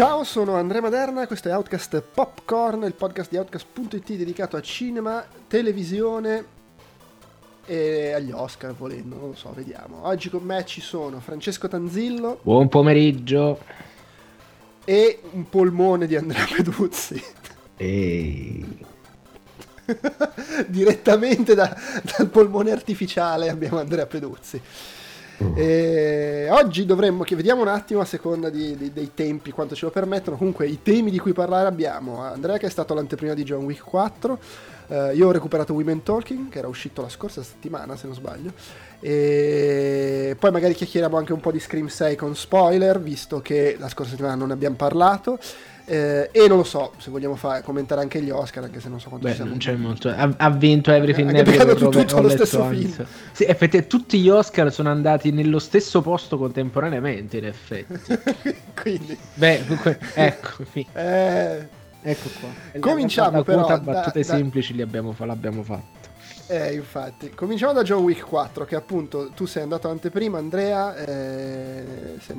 Ciao, sono Andrea Maderna, questo è Outcast Popcorn, il podcast di Outcast.it dedicato a cinema, televisione e agli Oscar volendo, non lo so, vediamo. Oggi con me ci sono Francesco Tanzillo. Buon pomeriggio. E un polmone di Andrea Peduzzi. Ehi. Direttamente da, dal polmone artificiale abbiamo Andrea Peduzzi. E oggi dovremmo, che vediamo un attimo a seconda di, di, dei tempi, quanto ce lo permettono. Comunque, i temi di cui parlare abbiamo Andrea, che è stato l'anteprima di John Wick 4. Uh, io ho recuperato Women Talking, che era uscito la scorsa settimana, se non sbaglio. E poi magari chiacchieriamo anche un po' di Scream 6 con spoiler, visto che la scorsa settimana non ne abbiamo parlato. Eh, e non lo so se vogliamo fare, commentare anche gli Oscar, anche se non so quanto Beh, non c'è molto. Ha, ha, vinto Everything eh, Everywhere tutto lo stesso film. Sì, effettivamente tutti gli Oscar sono andati nello stesso posto contemporaneamente, in effetti. Quindi. Beh, ecco, eh, ecco qua. Cominciamo la, però. battute da, semplici li abbiamo, l'abbiamo fatto. Eh, infatti. Cominciamo da John Wick 4, che appunto tu sei andato anteprima, Andrea. Eh, se,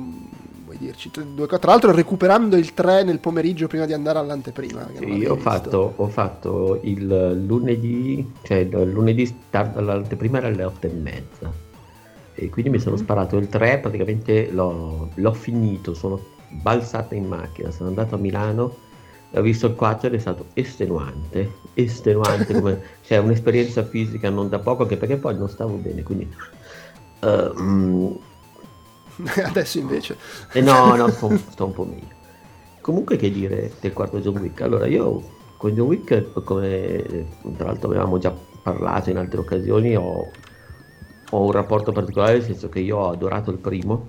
vuoi dirci? Tra l'altro, recuperando il 3 nel pomeriggio prima di andare all'anteprima. Sì, ho fatto, ho fatto, il lunedì, cioè il lunedì tardo all'anteprima era alle 8 e mezza. E quindi mi sono mm-hmm. sparato il 3, praticamente l'ho, l'ho finito, sono balzato in macchina, sono andato a Milano ho visto il 4 ed è stato estenuante, estenuante, come, cioè un'esperienza fisica non da poco, anche perché poi non stavo bene, quindi... Uh, Adesso invece... Eh no, no, sto, sto, un po' meglio. Comunque che dire del quarto John Wick? Allora, io con John Wick, come tra l'altro avevamo già parlato in altre occasioni, ho, ho un rapporto particolare, nel senso che io ho adorato il primo,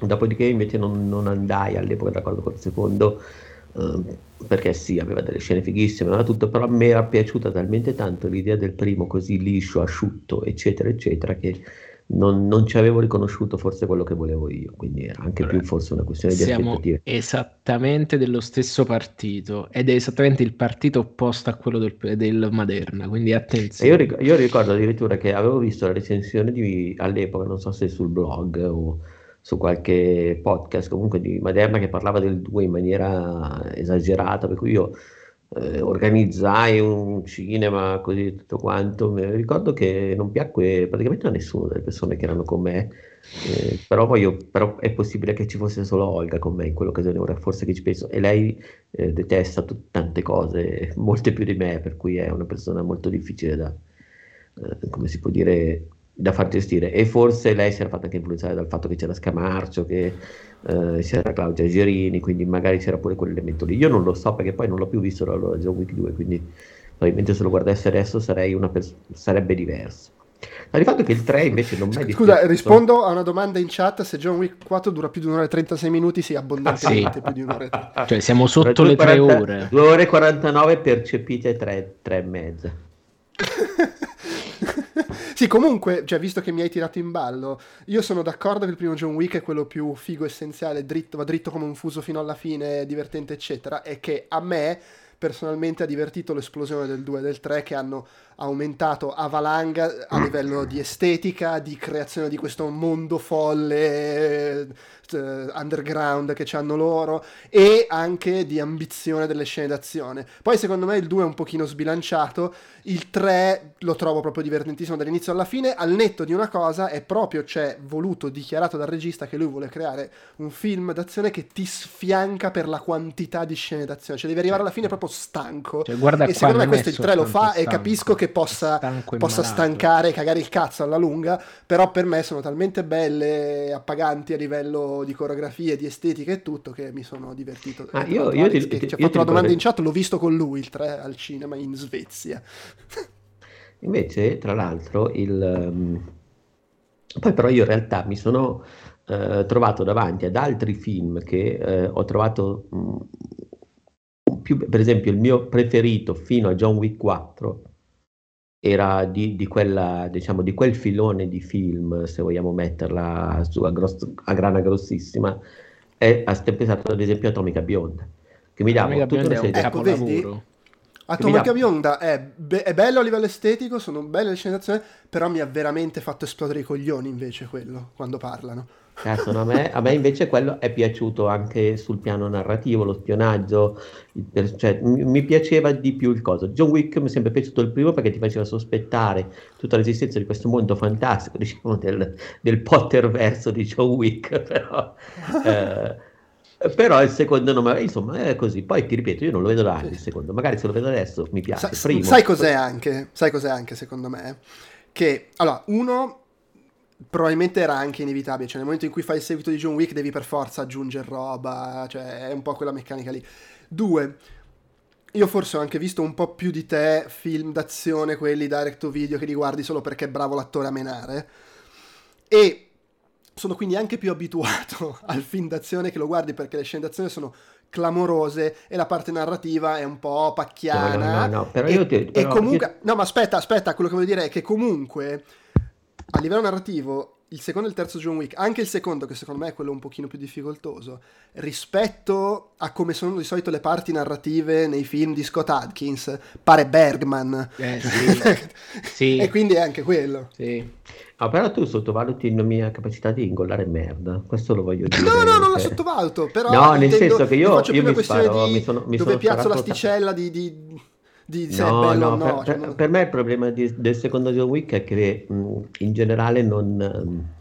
dopodiché invece non, non andai all'epoca d'accordo col secondo Ehm, perché sì, aveva delle scene fighissime, aveva tutto, però me era piaciuta talmente tanto l'idea del primo così liscio, asciutto, eccetera, eccetera, che non, non, ci avevo riconosciuto forse quello che volevo io, quindi era anche allora, più forse una questione di siamo aspettative. esattamente dello stesso partito ed è esattamente il partito opposto a quello del, del Maderna, quindi attenzione. Io, ric- io, ricordo addirittura che avevo visto la recensione di, all'epoca, non so se sul blog o su qualche podcast comunque di Maderna che parlava del 2 in maniera esagerata, per cui io eh, organizzai un cinema così tutto quanto. Mi ricordo che non piacque praticamente a nessuno delle persone che erano con me, eh, però poi io, però è possibile che ci fosse solo Olga con me in quell'occasione, ora forse che ci penso, e lei eh, detesta t- tante cose, molte più di me, per cui è una persona molto difficile da, eh, come si può dire, da far gestire e forse lei si era fatta anche influenzare dal fatto che c'era Scamarcio, che eh, c'era Claudia Gerini, quindi magari c'era pure quell'elemento lì. Io non lo so perché poi non l'ho più visto da allora John Wick 2, quindi probabilmente se lo guardassi adesso pers- sarebbe diverso. Ma di fatto che il 3 invece non mi è Scusa, rispondo a una domanda in chat, se John Wick 4 dura più di un'ora e 36 minuti, sì, abbondantemente ah, sì. più di un'ora e Cioè siamo sotto le 3 ore. 2 ore e 49 percepite 3, 3 e mezza. Sì, comunque, cioè, visto che mi hai tirato in ballo, io sono d'accordo che il primo John Wick è quello più figo, essenziale, dritto, va dritto come un fuso fino alla fine, divertente, eccetera, e che a me personalmente ha divertito l'esplosione del 2 e del 3 che hanno aumentato a valanga a livello di estetica, di creazione di questo mondo folle uh, underground che hanno loro e anche di ambizione delle scene d'azione. Poi secondo me il 2 è un pochino sbilanciato, il 3 lo trovo proprio divertentissimo dall'inizio alla fine, al netto di una cosa è proprio, c'è voluto, dichiarato dal regista che lui vuole creare un film d'azione che ti sfianca per la quantità di scene d'azione, cioè devi arrivare alla fine proprio stanco. Cioè, guarda e secondo me questo il 3 lo fa stanco. e capisco che possa, possa stancare e cagare il cazzo alla lunga, però per me sono talmente belle, appaganti a livello di coreografia, di estetica e tutto, che mi sono divertito. Ah, io, io, ti, ti, ci ha fatto la domanda in chat, l'ho visto con lui il 3 al cinema in Svezia. Invece, tra l'altro, il... Um... poi però io in realtà mi sono uh, trovato davanti ad altri film che uh, ho trovato um, più, per esempio, il mio preferito fino a John Wick 4 era di, di, quella, diciamo, di quel filone di film, se vogliamo metterla su a, grosso, a grana grossissima, è, ha pensato ad esempio Atomica Bionda, che mi dava tutta una serie di... Ecco? Atomica. Bionda è, be- è, bello a livello estetico, sono belle le scenazioni, però mi ha veramente fatto esplodere i coglioni invece quello, quando parlano. Cazzo, no, a, me, a, me, invece quello è piaciuto anche sul piano narrativo, lo spionaggio, il, cioè, mi, mi, piaceva di più il coso. John Wick mi è sempre piaciuto il primo perché ti faceva sospettare tutta l'esistenza di questo mondo fantastico, diciamo del, del Potter verso di John Wick, però... eh, però il secondo nome, insomma, è così. Poi ti ripeto, io non lo vedo da anni il secondo, magari se lo vedo adesso mi piace. Sa, sai cos'è anche? Sai cos'è anche secondo me? Che allora, uno probabilmente era anche inevitabile, cioè nel momento in cui fai il seguito di John Wick devi per forza aggiungere roba, cioè è un po' quella meccanica lì. Due, io forse ho anche visto un po' più di te film d'azione, quelli direct to video che li guardi solo perché è bravo l'attore a menare. E sono quindi anche più abituato al film d'azione che lo guardi perché le scene d'azione sono clamorose e la parte narrativa è un po' pacchiana. No, no, no, però e, io ti, però e comunque... Io... No, ma aspetta, aspetta, quello che voglio dire è che comunque a livello narrativo il secondo e il terzo John Wick, anche il secondo che secondo me è quello un pochino più difficoltoso, rispetto a come sono di solito le parti narrative nei film di Scott Adkins, pare Bergman. Eh, sì. sì. E quindi è anche quello. Sì. Ah, però tu sottovaluti la mia capacità di ingollare merda, questo lo voglio dire. No, no, non la sottovaluto, però... No, nel senso che io, io mi sparo, di mi sono, mi dove sono piazzo l'asticella di... di di se no, bello no, no. Per, cioè, per, me il problema di, del secondo John Wick è che mh, in generale non... Mh,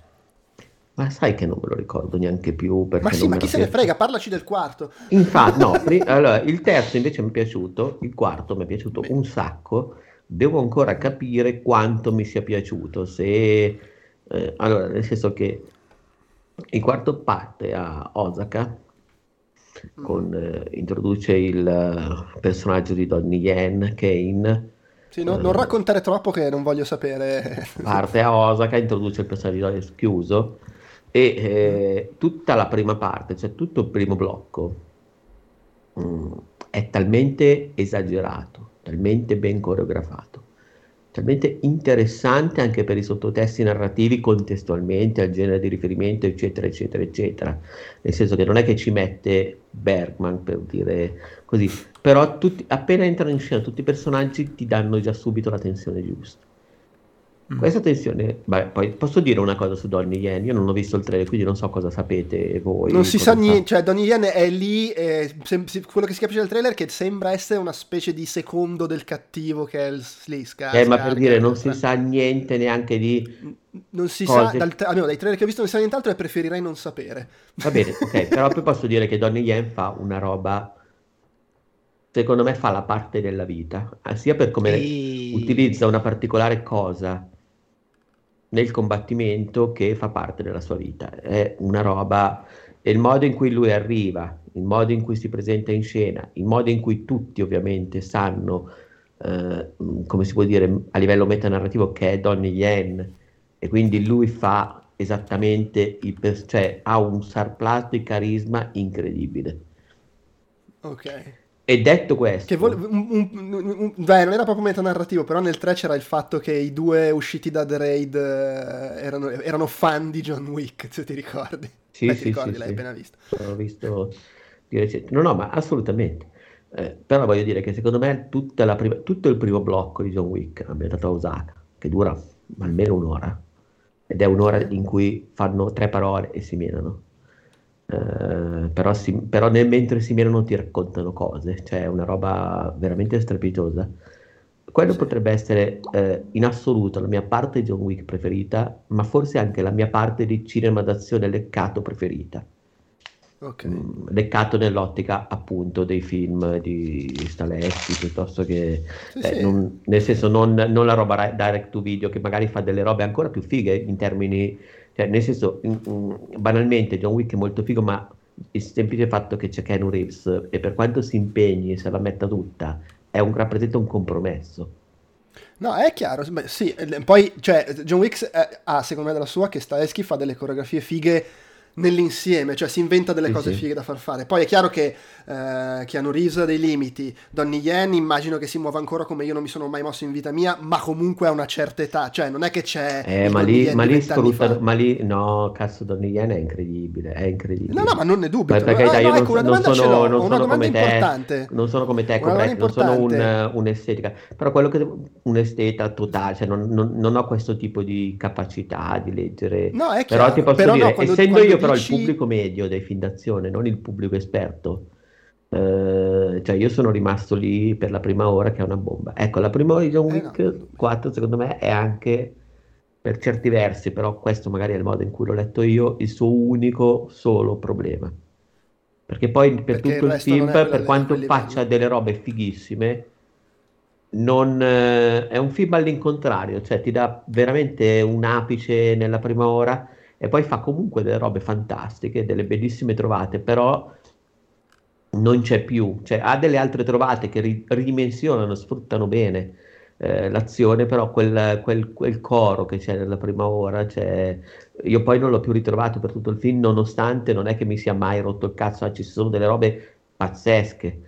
ma sai che non me lo ricordo neanche più. Ma sì, ma chi se ne frega, parlaci del quarto. Infatti, no, allora, il terzo invece mi è piaciuto, il quarto mi è piaciuto Beh. un sacco. Devo ancora capire quanto mi sia piaciuto. Se, eh, allora, nel senso che il quarto parte a Osaka, Mm. Con, eh, introduce il uh, personaggio di Donnie Yen, Kane. Sì, no, non raccontare troppo che non voglio sapere. parte a Osaka, introduce il personaggio di Donnie chiuso e eh, tutta la prima parte, cioè tutto il primo blocco, mh, mm, è talmente esagerato, talmente ben coreografato talmente interessante anche per i sottotesti narrativi contestualmente al genere di riferimento eccetera eccetera eccetera nel senso che non è che ci mette Bergman per dire così però tutti, appena entrano in scena tutti i personaggi ti danno già subito la tensione giusta. Questa tensione, beh, poi posso dire una cosa su Donnie Yen, io non ho visto il trailer, quindi non so cosa sapete voi. Non si sa niente, cioè Donnie Yen è lì, eh, sem- quello che si capisce dal trailer è che sembra essere una specie di secondo del cattivo che è il Sliska. Eh, ma per dire, non si sa niente neanche di... Non si cose. sa, dal, almeno dai trailer che ho visto non si sa nient'altro e preferirei non sapere. Va bene, ok, però poi posso dire che Donnie Yen fa una roba secondo me fa la parte della vita, eh, sia per come e... utilizza una particolare cosa nel combattimento che fa parte della sua vita. È una roba, il modo in cui lui arriva, il modo in cui si presenta in scena, il modo in cui tutti ovviamente sanno, eh, come si può dire, a livello metanarrativo che è Donnie Yen, e quindi lui fa esattamente, il cioè ha un surplus di carisma incredibile. Ok. E detto questo, vole- un, un, un, beh, non era proprio metanarrativo, però nel 3 c'era il fatto che i due usciti da The Raid eh, erano, erano, fan di John Wick, se ti ricordi. Sì, beh, sì, ti ricordi, sì, l'hai sì. appena visto. L'ho visto di recente. No, no, ma assolutamente. Eh, però voglio dire che secondo me prima, tutto il primo blocco di John Wick, ambientato a Osaka, che dura almeno un'ora, ed è un'ora in cui fanno tre parole e si menano eh, però, si, però nel mentre si mirano ti raccontano cose, cioè è una roba veramente strepitosa. Quello sì. potrebbe essere eh, in assoluto la mia parte John Wick preferita, ma forse anche la mia parte di cinema d'azione leccato preferita. Okay. Mm, leccato nell'ottica appunto dei film di Staleschi piuttosto che sì, eh, sì. Non, nel senso non, non, la roba direct to video che magari fa delle robe ancora più fighe in termini cioè, nel senso, banalmente John Wick è molto figo, ma il semplice fatto che c'è Ken Reeves e per quanto si impegni e se la metta tutta, un, rappresenta un compromesso. No, è chiaro, beh, sì, poi, cioè, John Wick eh, ha, secondo me, della sua, che Staeschi fa delle coreografie fighe nell'insieme, cioè si inventa delle Sì, cose sì. fighe da far fare. Poi è chiaro che eh, Keanu Reeves ha dei limiti, Donnie Yen immagino che si muova ancora come io non mi sono mai mosso in vita mia, ma comunque a una certa età, cioè non è che c'è Eh, ma lì, ma lì sfruttano, ma lì, no, cazzo, Donnie Yen è incredibile, è incredibile. No, no, ma non ne dubito. Per, per carità, Ah, io no, non, ecco, non ce sono, non sono come te, importante. non sono come te, Cobretti, non sono un, un'estetica, però quello che un esteta totale, cioè non, non- non ho questo tipo di capacità di leggere. No, è Però chiaro, ti posso però no, dire, quando- essendo quando io però il pubblico medio dei film d'azione, non il pubblico esperto, eh, cioè io sono rimasto lì per la prima ora che è una bomba. Ecco, la prima ora di John Eh, no, Wick non dubbio. 4 secondo me è anche per certi versi, però questo magari è il modo in cui l'ho letto io, il suo unico solo problema. Perché poi per Perché tutto il film, per di quanto faccia delle robe fighissime, non, eh, è un film all'incontrario, cioè ti dà veramente un apice nella prima ora e poi fa comunque delle robe fantastiche, delle bellissime trovate, però non c'è più, cioè ha delle altre trovate che ri- ridimensionano, sfruttano bene eh, l'azione, però quel, quel- quel coro che c'è nella prima ora, cioè, io poi non l'ho più ritrovato per tutto il film, nonostante non è che mi sia mai rotto il cazzo, ci sono delle robe pazzesche.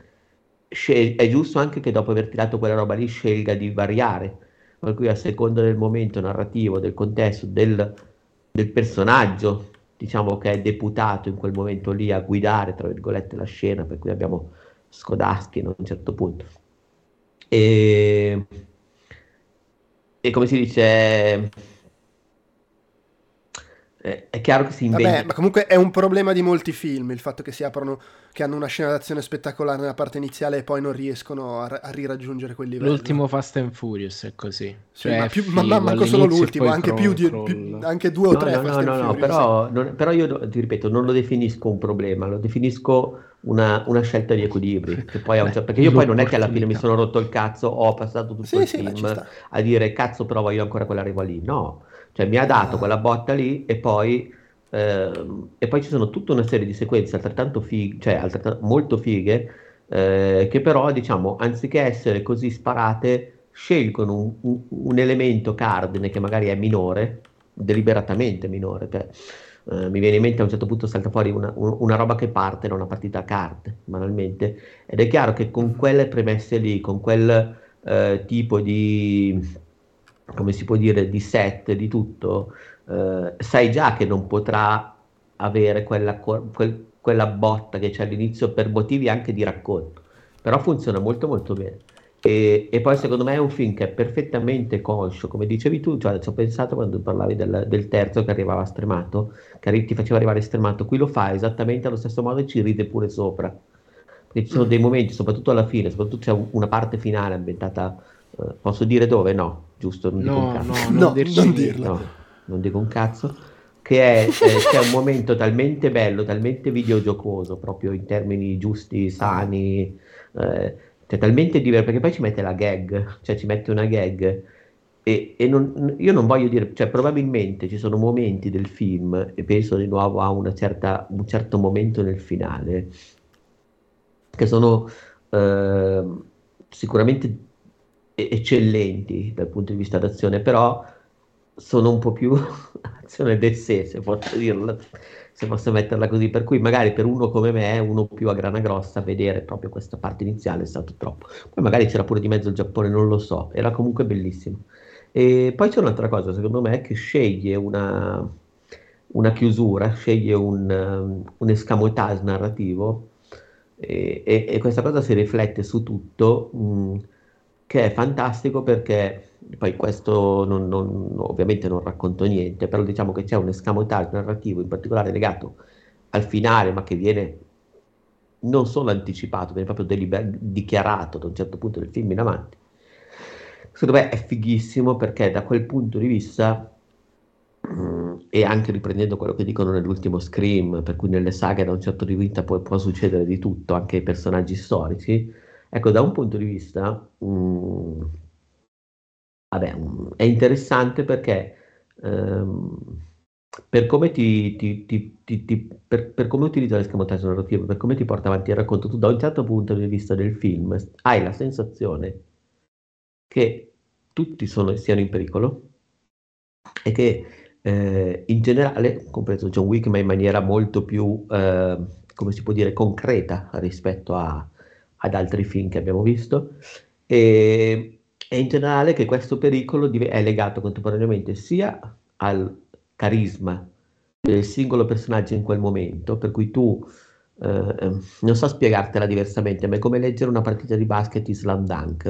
Scel- è giusto anche che dopo aver tirato quella roba lì scelga di variare, per cui a seconda del momento narrativo, del contesto, del, del personaggio, diciamo che è deputato in quel momento lì a guidare, tra virgolette, la scena, per cui abbiamo Skodaskin a un certo punto. E, e come si dice, è, è chiaro che si inventa. Vabbè, ma comunque è un problema di molti film il fatto che si aprono, che hanno una scena d'azione spettacolare nella parte iniziale e poi non riescono a, a riraggiungere quel livello. L'ultimo Fast and Furious è così. Sì, Cioè, ma, più, ma, ma figo manco solo l'ultimo, anche, cro- più di, più- anche due o No, tre no, Fast no, and no, no, però, non- però io ti ripeto, non lo definisco un problema, lo definisco una, una scelta di equilibri. Che poi a un certo- perché io poi non è che alla fine mi sono rotto il cazzo, ho passato tutto Sì, il sì, film a dire cazzo, però voglio ancora quella roba lì. No, cioè mi ha dato quella botta lì e poi, ehm, e poi ci sono tutta una serie di sequenze altrettanto fighe, cioè altrettanto, molto fighe, eh, che però, diciamo, anziché essere così sparate, scelgono un, un- un elemento cardine che magari è minore, deliberatamente minore. cioè, eh, mi viene in mente a un certo punto salta fuori una, un- una roba che parte da una partita a carte, banalmente, ed è chiaro che con quelle premesse lì, con quel eh, tipo di, come si può dire, di set, di tutto, eh, sai già che non potrà avere quella, quel- quella botta che c'è all'inizio per motivi anche di racconto, però funziona molto molto bene. E, e poi secondo me è un film che è perfettamente conscio, come dicevi tu, cioè ci ho pensato quando parlavi del, del terzo che arrivava stremato, che ti faceva arrivare stremato, qui lo fa esattamente allo stesso modo e ci ride pure sopra. Perché ci sono dei momenti, soprattutto alla fine, soprattutto c'è un- una parte finale ambientata, eh, posso dire dove? No, giusto? Non dico un No, cazzo. no, No, non dirci non dirlo. No, non dico un cazzo. Che è, eh, c'è un momento talmente bello, talmente videogiocoso, proprio in termini giusti, sani, eh, cioè talmente diverso, perché poi ci mette la gag, cioè ci mette una gag. E, e non- io non voglio dire, cioè probabilmente ci sono momenti del film, e penso di nuovo a una certa, un certo momento nel finale, che sono ehm, sicuramente eccellenti dal punto di vista d'azione, però sono un po' più azione del sé, se posso dirla, se posso metterla così. Per cui magari per uno come me, uno più a grana grossa, vedere proprio questa parte iniziale è stato troppo. Poi magari c'era pure di mezzo il Giappone, non lo so, era comunque bellissimo. E poi c'è un'altra cosa, secondo me, che sceglie una, una chiusura, sceglie un, un escamotage narrativo e, e- e questa cosa si riflette su tutto, mh, che è fantastico perché poi questo non- non- ovviamente non racconto niente, però diciamo che c'è un escamotage narrativo in particolare legato al finale, ma che viene non solo anticipato, viene proprio deliber- dichiarato da un certo punto del film in avanti. Secondo me è fighissimo perché da quel punto di vista e anche riprendendo quello che dicono nell'ultimo Scream, per cui nelle saghe da un certo di vita può, può succedere di tutto, anche ai personaggi storici. Ecco, da un punto di vista, mm, vabbè, mm, è interessante perché ehm, per come ti- ti- ti- per, per come utilizza l'escamotage narrativo, per come ti porta avanti il racconto, tu da un certo punto di vista del film hai la sensazione che tutti sono- siano in pericolo e che eh, in generale, compreso John Wick, ma in maniera molto più, eh, come si può dire, concreta rispetto a, ad altri film che abbiamo visto. E, e in generale che questo pericolo è legato contemporaneamente sia al carisma del singolo personaggio in quel momento, per cui tu eh, ehm, non so spiegartela diversamente, ma è come leggere una partita di basket in slam dunk,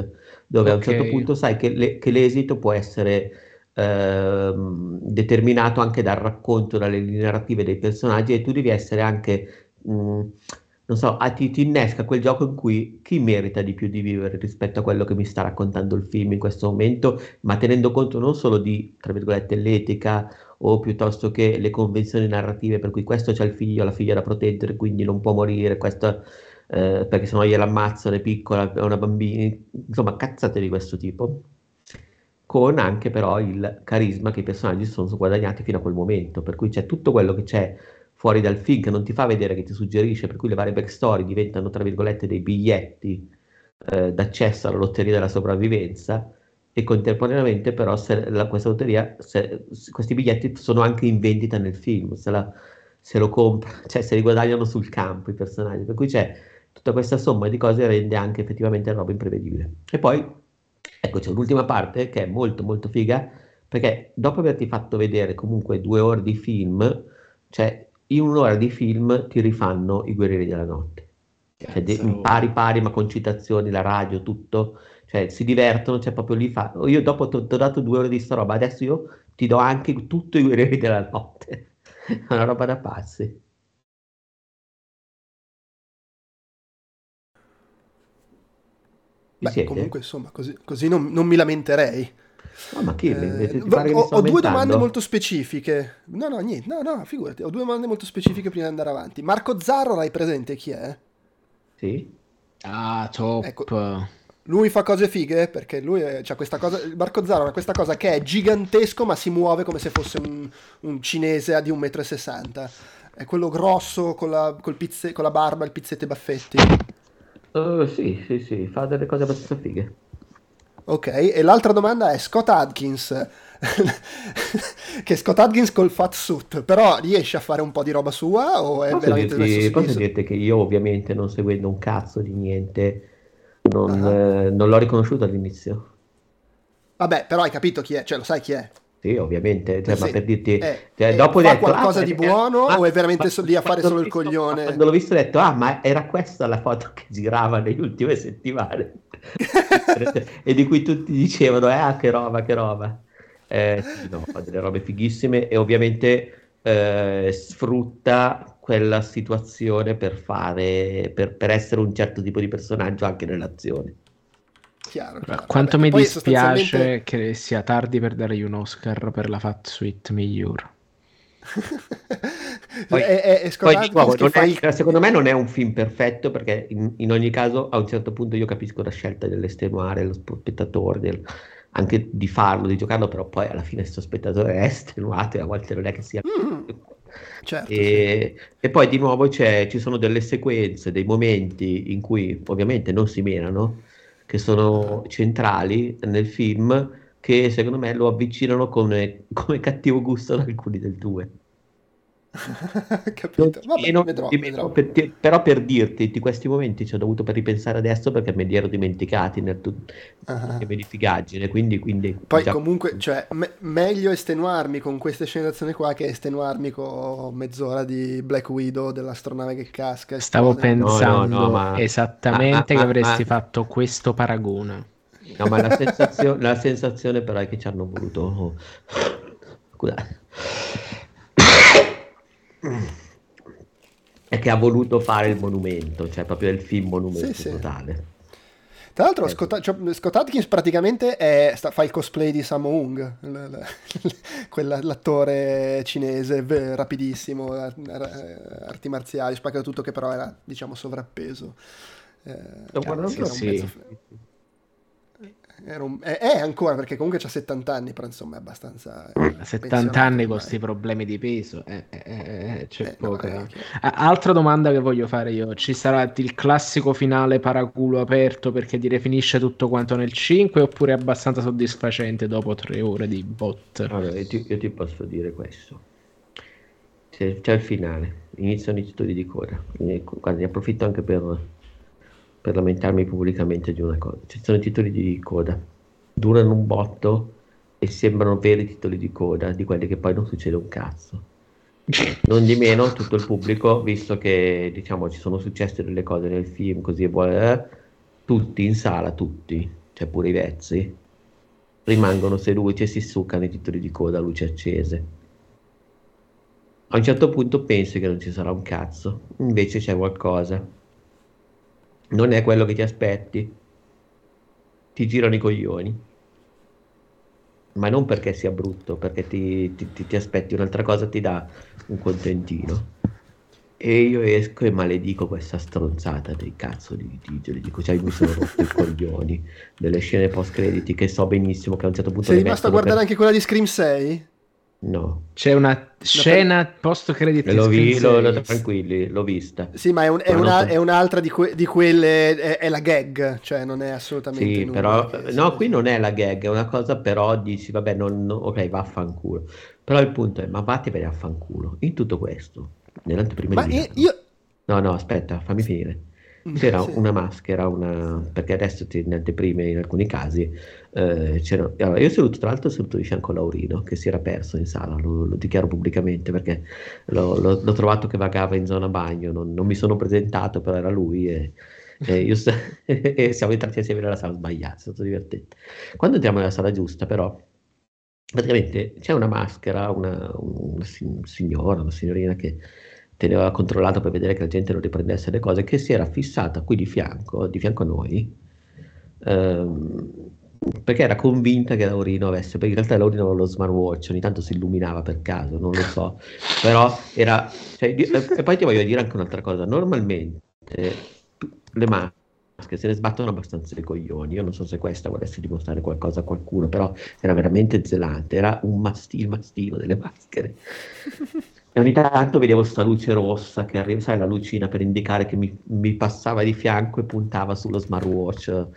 dove okay. a un certo punto sai che, le, che l'esito può essere eh, determinato anche dal racconto, dalle linee narrative dei personaggi e tu devi essere anche, mh, non so, a, ti, ti innesca quel gioco in cui chi merita di più di vivere rispetto a quello che mi sta raccontando il film in questo momento, ma tenendo conto non solo di, tra virgolette, l'etica o piuttosto che le convenzioni narrative per cui questo c'è il figlio, la figlia da proteggere, quindi non può morire, questo, eh, perché sennò gliela ammazzano, è piccola, è una bambina, insomma cazzate di questo tipo, con anche però il carisma che i personaggi sono guadagnati fino a quel momento, per cui c'è tutto quello che c'è fuori dal film che non ti fa vedere, che ti suggerisce, per cui le varie backstory diventano tra virgolette dei biglietti eh, d'accesso alla lotteria della sopravvivenza, e contemporaneamente però se la, questa lotteria, se, questi biglietti sono anche in vendita nel film, se, la, se lo compra, cioè se li guadagnano sul campo i personaggi, per cui c'è tutta questa somma di cose rende anche effettivamente la roba imprevedibile. E poi, ecco, c'è l'ultima parte che è molto molto figa, perché dopo averti fatto vedere comunque due ore di film, cioè in un'ora di film ti rifanno i guerrieri della notte. Cioè, de- pari pari, ma con citazioni, la radio, tutto cioè si divertono, cioè proprio lì fa... Io dopo ti ho dato due ore di sta roba, adesso io ti do anche tutto i guerrieri della notte. È una roba da pazzi. Beh, comunque insomma, così, così non, non, mi lamenterei. No, ma chi? Eh, ho, ho due domande molto specifiche. No, no, niente, no, no, figurati, ho due domande molto specifiche prima di andare avanti. Marco Zarro, hai presente chi è? Sì. Ah, top. Ecco, lui fa cose fighe perché lui ha questa cosa. Marco Zaro ha questa cosa che è gigantesco, ma si muove come se fosse un, un cinese di 1,60 m. È quello grosso con la, pizze, con la barba, il pizzetto e i baffetti. Uh, sì, sì, sì, fa delle cose abbastanza fighe. Ok, e l'altra domanda è Scott Adkins. che Scott Adkins col fat suit, però riesce a fare un po' di roba sua o è posso veramente dirti, Posso dirti che io ovviamente non seguendo un cazzo di niente non, uh-huh. eh, non l'ho riconosciuto all'inizio. Vabbè, però hai capito chi è, cioè lo sai chi è. Sì, ovviamente, cioè, sì. ma per dirti, eh, cioè, eh, dopo fa detto, qualcosa ah, di buono ah, o è veramente ma, lì a fare solo visto, il coglione? Quando l'ho visto ho detto, ah, ma era questa la foto che girava nelle ultime settimane e di cui tutti dicevano, eh, ah, che roba, che roba. Eh, sì, no, fa delle robe fighissime e ovviamente eh, sfrutta quella situazione per fare, per, per, essere un certo tipo di personaggio anche nell'azione. Chiaro, chiaro. Quanto Vabbè, mi dispiace sostanzialmente... che sia tardi per dargli un Oscar per la Fat Suite migliore. poi, è, è poi, nuovo, fai... è, secondo me non è un film perfetto perché in, in, ogni caso a un certo punto io capisco la scelta dell'estenuare lo spettatore del, anche di farlo, di giocarlo però poi alla fine questo spettatore è estenuato e a volte non è che sia mm. Certo, e, sì. e, poi di nuovo ci sono delle sequenze, dei momenti in cui ovviamente non si menano, che sono centrali nel film, che secondo me lo avvicinano come, come cattivo gusto ad alcuni del due. Capito. Vabbè, non, vedrò, vedrò. Per, però per dirti, di questi momenti ci ho dovuto per ripensare adesso perché me li ero dimenticati nel tu- uh-huh. verificaggine. Quindi, quindi Poi già... comunque, cioè, me- meglio estenuarmi con queste scenazioni qua che estenuarmi con mezz'ora di Black Widow dell'astronave che casca. Stavo pensando no, no, no, ma... esattamente ah, ah, che avresti ah, fatto questo paragone. No, ma la sensazione, la sensazione però è che ci hanno voluto... Oh. Scusate è che ha voluto fare il monumento, cioè proprio il film monumento sì, totale. Sì. Tra l'altro, eh. Scott, cioè, Scott, Atkins praticamente è, sta, fa il cosplay di Sammo Hung, l'attore cinese rapidissimo, arti marziali, spacca tutto, che però era, diciamo, sovrappeso. Eh, Lo guardo sì, sì. Un, è, è, ancora perché comunque ha 70 anni, però insomma è abbastanza. È 70 anni con questi problemi di peso, eh, eh, eh, c'è eh, poca. No, altra domanda che voglio fare io: ci sarà il classico finale paraculo aperto perché ti definisce tutto quanto nel 5 oppure è abbastanza soddisfacente dopo tre ore di bot? Allora, io ti, io ti posso dire questo: c'è, c'è, il finale, iniziano i titoli di coda. Ne approfitto anche per per lamentarmi pubblicamente di una cosa. Ci sono i titoli di coda, durano un botto e sembrano veri titoli di coda, di quelli che poi non succede un cazzo. Non di meno, tutto il pubblico, visto che diciamo ci sono successe delle cose nel film, così vuole, tutti in sala, tutti, cioè pure i vezzi, rimangono seduti e si succano i titoli di coda a luci accese. A un certo punto pensi che non ci sarà un cazzo, invece c'è qualcosa non è quello che ti aspetti, ti girano i coglioni. Ma non perché sia brutto, perché ti, ti, ti, ti aspetti un'altra cosa, ti dà un contentino. E io esco e maledico questa stronzata dei cazzo di titoli, dico cioè mi sono rotto i coglioni delle scene post crediti che so benissimo che a un certo punto... Sei rimasto a guardare per... anche quella di Scream 6? No. C'è una scena post credit l'ho, vi, l'ho, l'ho, tranquilli, l'ho vista. Sì, ma è, un, è, una, è un'altra di, que, di quelle, è, è, la gag, cioè non è assolutamente Sì, però, no, qui non è la gag, è una cosa però dici, vabbè, non, no, ok, vaffanculo. Però il punto è, ma vattene a fanculo. In tutto questo, nell'anteprima ma io, io... No, no, aspetta, fammi finire. C'era sì. una maschera, una... perché adesso ti, nelle prime in alcuni casi eh, allora, io saluto tra l'altro saluto di fianco Laurino che si era perso in sala, lo, lo dichiaro pubblicamente perché l'ho, l'ho, l'ho, trovato che vagava in zona bagno, non, non mi sono presentato, però era lui e, e, io, e siamo entrati assieme nella sala sbagliata, è stato divertente. Quando entriamo nella sala giusta però praticamente c'è una maschera, una, una signora, una signorina che teneva controllato per vedere che la gente non riprendesse le cose, che si era fissata qui di fianco, di fianco a noi, ehm, perché era convinta che Laurino avesse, perché in realtà Laurino aveva lo smartwatch, ogni tanto si illuminava per caso, non lo so, però era, cioè, e poi ti voglio dire anche un'altra cosa, normalmente le maschere se ne sbattono abbastanza i coglioni, io non so se questa volesse dimostrare qualcosa a qualcuno, però era veramente zelante, era un mastino, mastino delle maschere. E ogni tanto vedevo questa luce rossa che arriva, sai, la lucina per indicare che mi, mi passava di fianco e puntava sullo smartwatch.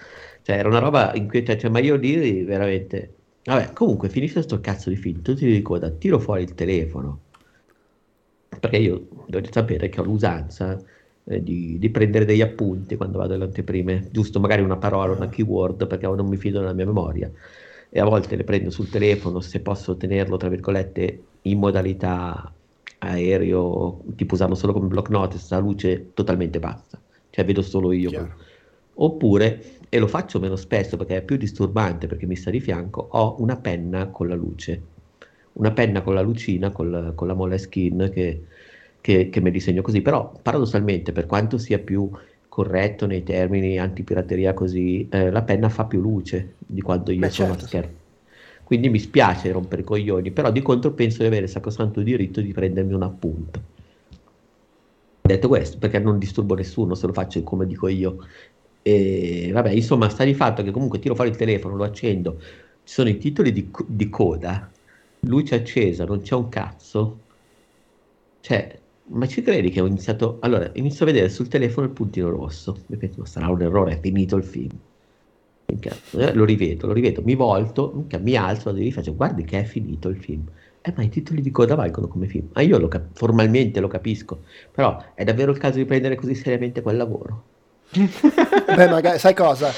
Cioè, era una roba inquietante, cioè, ma io lì veramente... Vabbè, comunque, finisce sto cazzo di film, tu ti dico, da tiro fuori il telefono. Perché io dovete sapere che ho l'usanza eh, di, di, prendere degli appunti quando vado alle anteprime, giusto magari una parola, una keyword, perché non mi fido della mia memoria. E a volte le prendo sul telefono se posso tenerlo, tra virgolette, in modalità aereo, tipo usarlo solo come block notice, la luce totalmente bassa, cioè vedo solo io. Chiaro. Oppure, e lo faccio meno spesso perché è più disturbante perché mi sta di fianco, ho una penna con la luce, una penna con la lucina, con la, con la Moleskine che, che, che me disegno così, però paradossalmente per quanto sia più corretto nei termini antipirateria così, eh, la penna fa più luce di quanto io Beh, sono certo, schermo. Quindi mi spiace rompere i coglioni, però di contro penso di avere il sacrosanto diritto di prendermi un appunto. Detto questo, perché non disturbo nessuno se lo faccio come dico io. E vabbè, insomma, sta di fatto che comunque tiro fuori il telefono, lo accendo, ci sono i titoli di, di coda, luce accesa, non c'è un cazzo. Cioè, ma ci credi che ho iniziato... Allora, inizio a vedere sul telefono il puntino rosso. Mi penso, sarà un errore, è finito il film. Eh, lo rivedo, lo rivedo, mi volto, mi alzo, e faccio guardi che è finito il film. Eh, ma i titoli di coda valgono come film. Ma io lo cap- formalmente lo capisco, però è davvero il caso di prendere così seriamente quel lavoro? Beh, magari, sai cosa?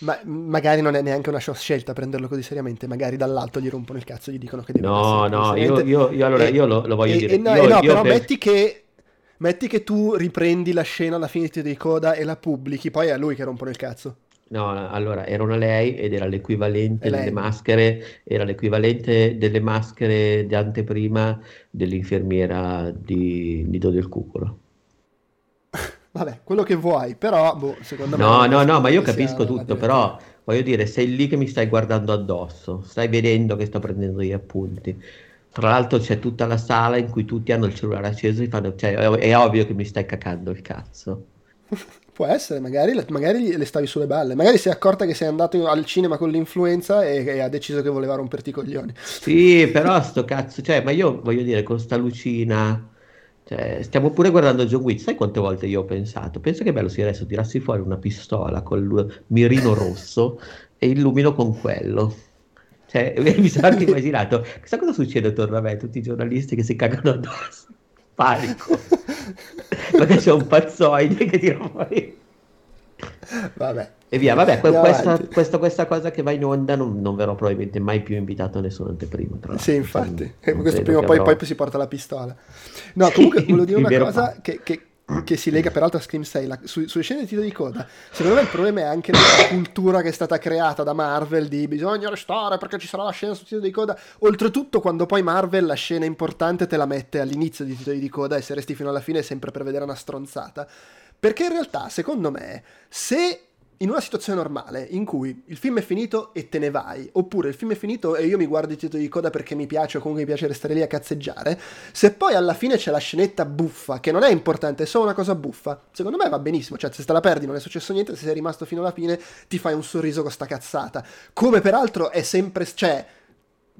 Ma magari non è neanche una scelta prenderlo così seriamente, magari dall'alto gli rompono il cazzo e gli dicono che deve No, no, io, io, io, allora, io lo, lo voglio e, dire. E no, io, no però per... metti che metti che tu riprendi la scena alla fine di coda e la pubblichi, poi è a lui che rompono il cazzo. No, allora era una lei ed era l'equivalente delle maschere, era l'equivalente delle maschere di anteprima dell'infermiera di Nido del Cucolo. Vabbè, quello che vuoi, però boh, secondo no, me... No, no, no, ma io capisco tutto, però voglio dire, sei lì che mi stai guardando addosso, stai vedendo che sto prendendo gli appunti. Tra l'altro c'è tutta la sala in cui tutti hanno il cellulare acceso e fanno, cioè, è, è ovvio che mi stai cacando il cazzo. Può essere, magari, magari, le stavi sulle balle. Magari si è accorta che sei andato al cinema con l'influenza e, e, ha deciso che voleva romperti i coglioni. Sì, però sto cazzo, cioè, ma io voglio dire, con sta lucina, cioè, stiamo pure guardando John Wick, sai quante volte io ho pensato? Penso che bello sia adesso tirassi fuori una pistola col mirino rosso e illumino con quello. Cioè, mi sono anche immaginato, chissà cosa succede attorno a me, tutti i giornalisti che si cagano addosso panico. Perché c'è un pazzoide che tira fuori. Vabbè. E via, vabbè, questa, questa, questa, cosa che va in onda non, non, verrò probabilmente mai più invitato a nessun anteprima. Tra sì, infatti. E questo prima o poi, avrò... poi, si porta la pistola. No, comunque volevo dire una cosa che, che, che, si lega peraltro a Scream 6, la, su, sulle scene di titolo di coda. Secondo me il problema è anche la cultura che è stata creata da Marvel di bisogna restare perché ci sarà la scena sul titolo di coda. Oltretutto, quando poi Marvel la scena importante te la mette all'inizio di titoli di coda e se resti fino alla fine è sempre per vedere una stronzata. Perché in realtà, secondo me, se in una situazione normale in cui il film è finito e te ne vai, oppure il film è finito e io mi guardo i titoli di coda perché mi piace o comunque mi piace restare lì a cazzeggiare, se poi alla fine c'è la scenetta buffa, che non è importante, è solo una cosa buffa, secondo me va benissimo, cioè se te la perdi non è successo niente, se sei rimasto fino alla fine ti fai un sorriso con sta cazzata. Come peraltro è sempre... cioè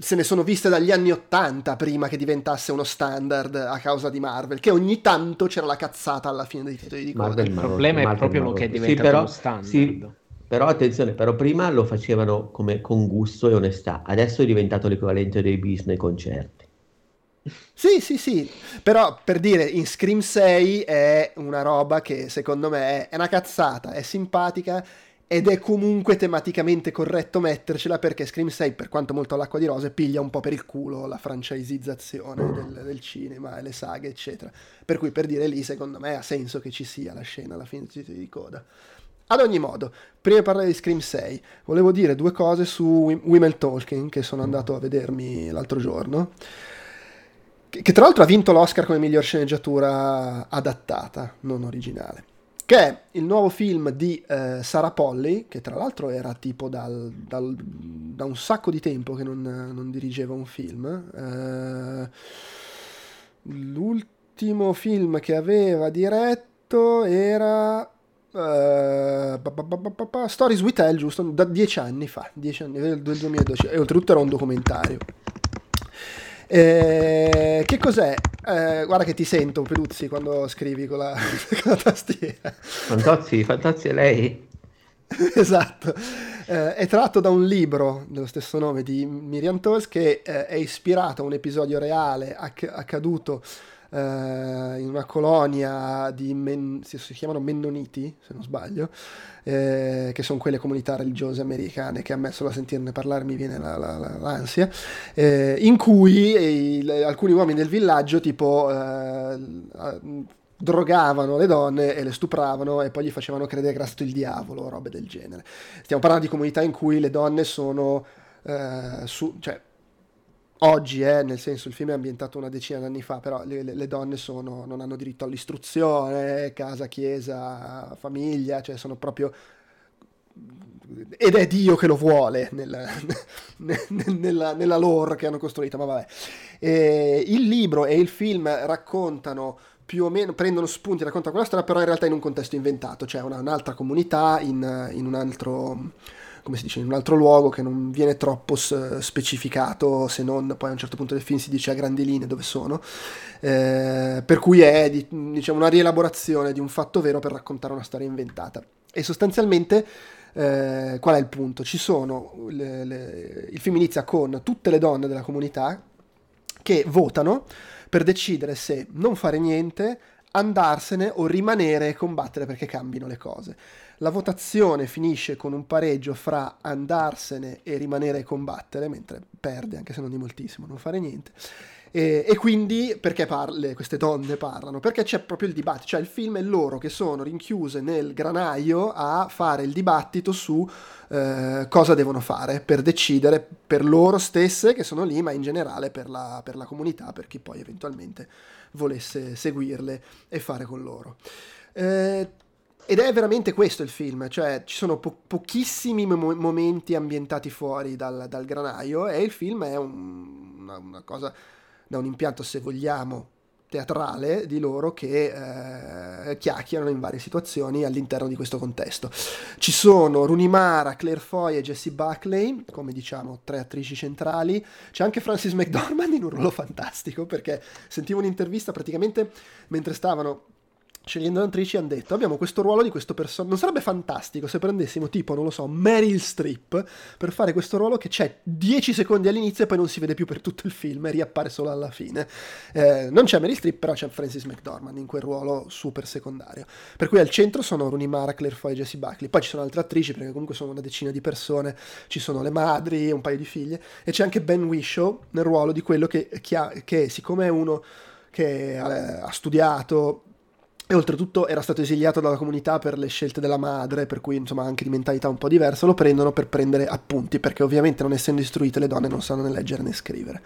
se ne sono viste dagli anni Ottanta prima che diventasse uno standard a causa di Marvel, che ogni tanto c'era la cazzata alla fine dei titoli di coda. Il problema Marvel, è proprio Marvel. che è diventato sì, però, uno standard. Sì, però attenzione, però prima lo facevano come, con gusto e onestà, adesso è diventato l'equivalente dei bis nei concerti. Sì, sì, sì, però per dire in Scream 6 è una roba che secondo me è una cazzata, è simpatica ed è comunque tematicamente corretto mettercela perché Scream 6, per quanto molto all'acqua di rose, piglia un po' per il culo la franchisizzazione del, del cinema e le saghe, eccetera. Per cui per dire lì, secondo me, ha senso che ci sia la scena alla fine di coda. Ad ogni modo, prima di parlare di Scream 6, volevo dire due cose su Women Talking, che sono andato a vedermi l'altro giorno, che tra l'altro ha vinto l'Oscar come miglior sceneggiatura adattata, non originale che è il nuovo film di eh, Sarah Polly, che tra l'altro era tipo dal, dal, da un sacco di tempo che non, non dirigeva un film. Eh, l'ultimo film che aveva diretto era... Uh, Stories We Tell, giusto? Da dieci anni fa, dieci anni, del 2012, e oltretutto era un documentario. Eh, che cos'è? Eh, guarda che ti sento, Peluzzi, quando scrivi con la, con la tastiera. Fantozzi, Fantozzi è lei? esatto. Eh, è tratto da un libro dello stesso nome di Miriam Toes che eh, è ispirato a un episodio reale acc- accaduto eh, in una colonia di men- si, si, chiamano Mennoniti, se non sbaglio, eh, che sono quelle comunità religiose americane che a me solo a sentirne parlare mi viene la, la, la, l'ansia, eh, in cui i, alcuni uomini del villaggio tipo eh, drogavano le donne e le stupravano e poi gli facevano credere che era stato il diavolo, robe del genere. Stiamo parlando di comunità in cui le donne sono... Eh, su, cioè, oggi, eh, nel senso il film è ambientato una decina d'anni fa, però le, le, donne sono, non hanno diritto all'istruzione, casa, chiesa, famiglia, cioè sono proprio... Ed è Dio che lo vuole nella, nella, nella lore che hanno costruito, ma vabbè. E il libro e il film raccontano più o meno, prendono spunti, raccontano quella storia, però in realtà in un contesto inventato, cioè una, un'altra comunità in, in un altro come si dice, in un altro luogo che non viene troppo specificato, se non poi a un certo punto del film si dice a grandi linee dove sono, eh, per cui è diciamo, una rielaborazione di un fatto vero per raccontare una storia inventata. E sostanzialmente eh, qual è il punto? Ci sono, le, le, il film inizia con tutte le donne della comunità che votano per decidere se non fare niente, andarsene o rimanere e combattere perché cambino le cose. La votazione finisce con un pareggio fra andarsene e rimanere e combattere, mentre perde, anche se non di moltissimo, non fare niente. E, e, quindi perché parle, queste donne parlano? Perché c'è proprio il dibattito, cioè il film è loro che sono rinchiuse nel granaio a fare il dibattito su eh, cosa devono fare per decidere per loro stesse che sono lì, ma in generale per la, per la comunità, per chi poi eventualmente volesse seguirle e fare con loro. Eh, ed è veramente questo il film, cioè ci sono po- pochissimi mo- momenti ambientati fuori dal, dal, granaio e il film è un, una, una, cosa da un impianto, se vogliamo, teatrale di loro che eh, chiacchierano in varie situazioni all'interno di questo contesto. Ci sono Rooney Mara, Claire Foy e Jessie Buckley, come diciamo tre attrici centrali, c'è anche Francis McDormand in un ruolo fantastico perché sentivo un'intervista praticamente mentre stavano scegliendo le attrici hanno detto abbiamo questo ruolo di questo personaggio non sarebbe fantastico se prendessimo tipo non lo so Meryl Streep per fare questo ruolo che c'è 10 secondi all'inizio e poi non si vede più per tutto il film e riappare solo alla fine. Eh, non c'è Meryl Streep però c'è Francis McDormand in quel ruolo super secondario. Per cui al centro sono Rooney Mara, Claire Foy e Jessie Buckley. Poi ci sono altre attrici perché comunque sono una decina di persone. Ci sono le madri, un paio di figlie. E c'è anche Ben Whishaw nel ruolo di quello che, che, ha, che siccome è uno che ha, ha studiato e oltretutto era stato esiliato dalla comunità per le scelte della madre, per cui insomma anche di mentalità un po' diversa, lo prendono per prendere appunti, perché ovviamente non essendo istruite le donne non sanno né leggere né scrivere.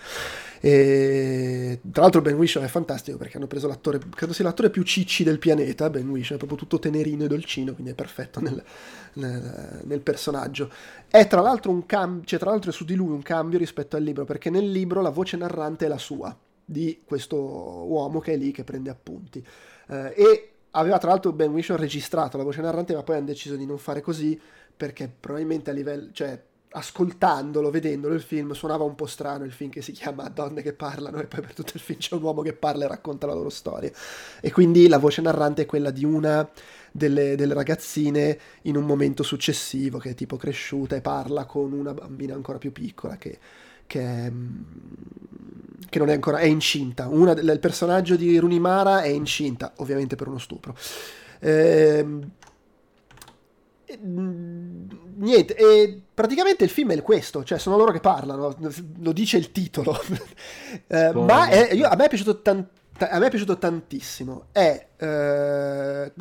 E tra l'altro Ben Whishaw è fantastico perché hanno preso l'attore, credo sia l'attore più cicci del pianeta, Ben Whishaw, è proprio tutto tenerino e dolcino, quindi è perfetto nel, nel, nel personaggio. È tra l'altro un cambio, c'è tra l'altro su di lui un cambio rispetto al libro, perché nel libro la voce narrante è la sua, di questo uomo che è lì che prende appunti. Eh, e aveva tra l'altro Ben Whishaw registrato la voce narrante, ma poi hanno deciso di non fare così perché probabilmente a livello, cioè ascoltandolo, vedendolo il film, suonava un po' strano il film che si chiama Donne che parlano e poi per tutto il film c'è un uomo che parla e racconta la loro storia. E quindi la voce narrante è quella di una delle, delle ragazzine in un momento successivo che è tipo cresciuta e parla con una bambina ancora più piccola che che, mm, che non è ancora, è incinta. Una, il personaggio di Runimara è incinta, ovviamente per uno stupro. Ehm, mm, niente, e praticamente il film è questo, cioè sono loro che parlano, lo dice il titolo. eh, ma è, io, a me è piaciuto tantissimo. A me è piaciuto tantissimo. È eh,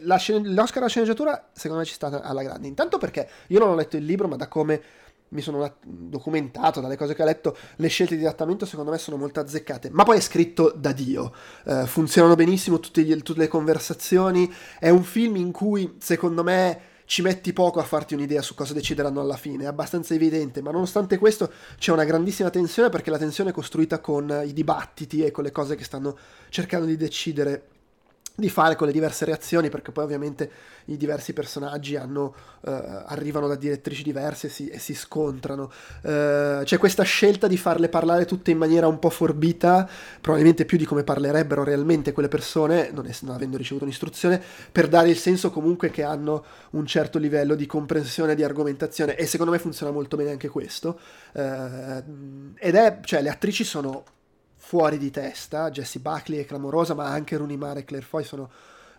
la scen- l'Oscar alla sceneggiatura, secondo me, ci sta alla grande. Intanto perché io non ho letto il libro, ma da come mi sono documentato dalle cose che ho letto, le scelte di adattamento secondo me sono molto azzeccate, ma poi è scritto da Dio, uh, funzionano benissimo gli, tutte le conversazioni, è un film in cui secondo me ci metti poco a farti un'idea su cosa decideranno alla fine, è abbastanza evidente, ma nonostante questo c'è una grandissima tensione perché la tensione è costruita con i dibattiti e con le cose che stanno cercando di decidere di fare con le diverse reazioni perché poi ovviamente i diversi personaggi hanno, uh, arrivano da direttrici diverse e si, e si scontrano. Uh, c'è questa scelta di farle parlare tutte in maniera un po' forbita probabilmente più di come parlerebbero realmente quelle persone non, es- non avendo ricevuto un'istruzione per dare il senso comunque che hanno un certo livello di comprensione di argomentazione e secondo me funziona molto bene anche questo. Uh, ed è cioè le attrici sono fuori di testa. Jessie Buckley è clamorosa, ma anche Rooney Mara e Claire Foy sono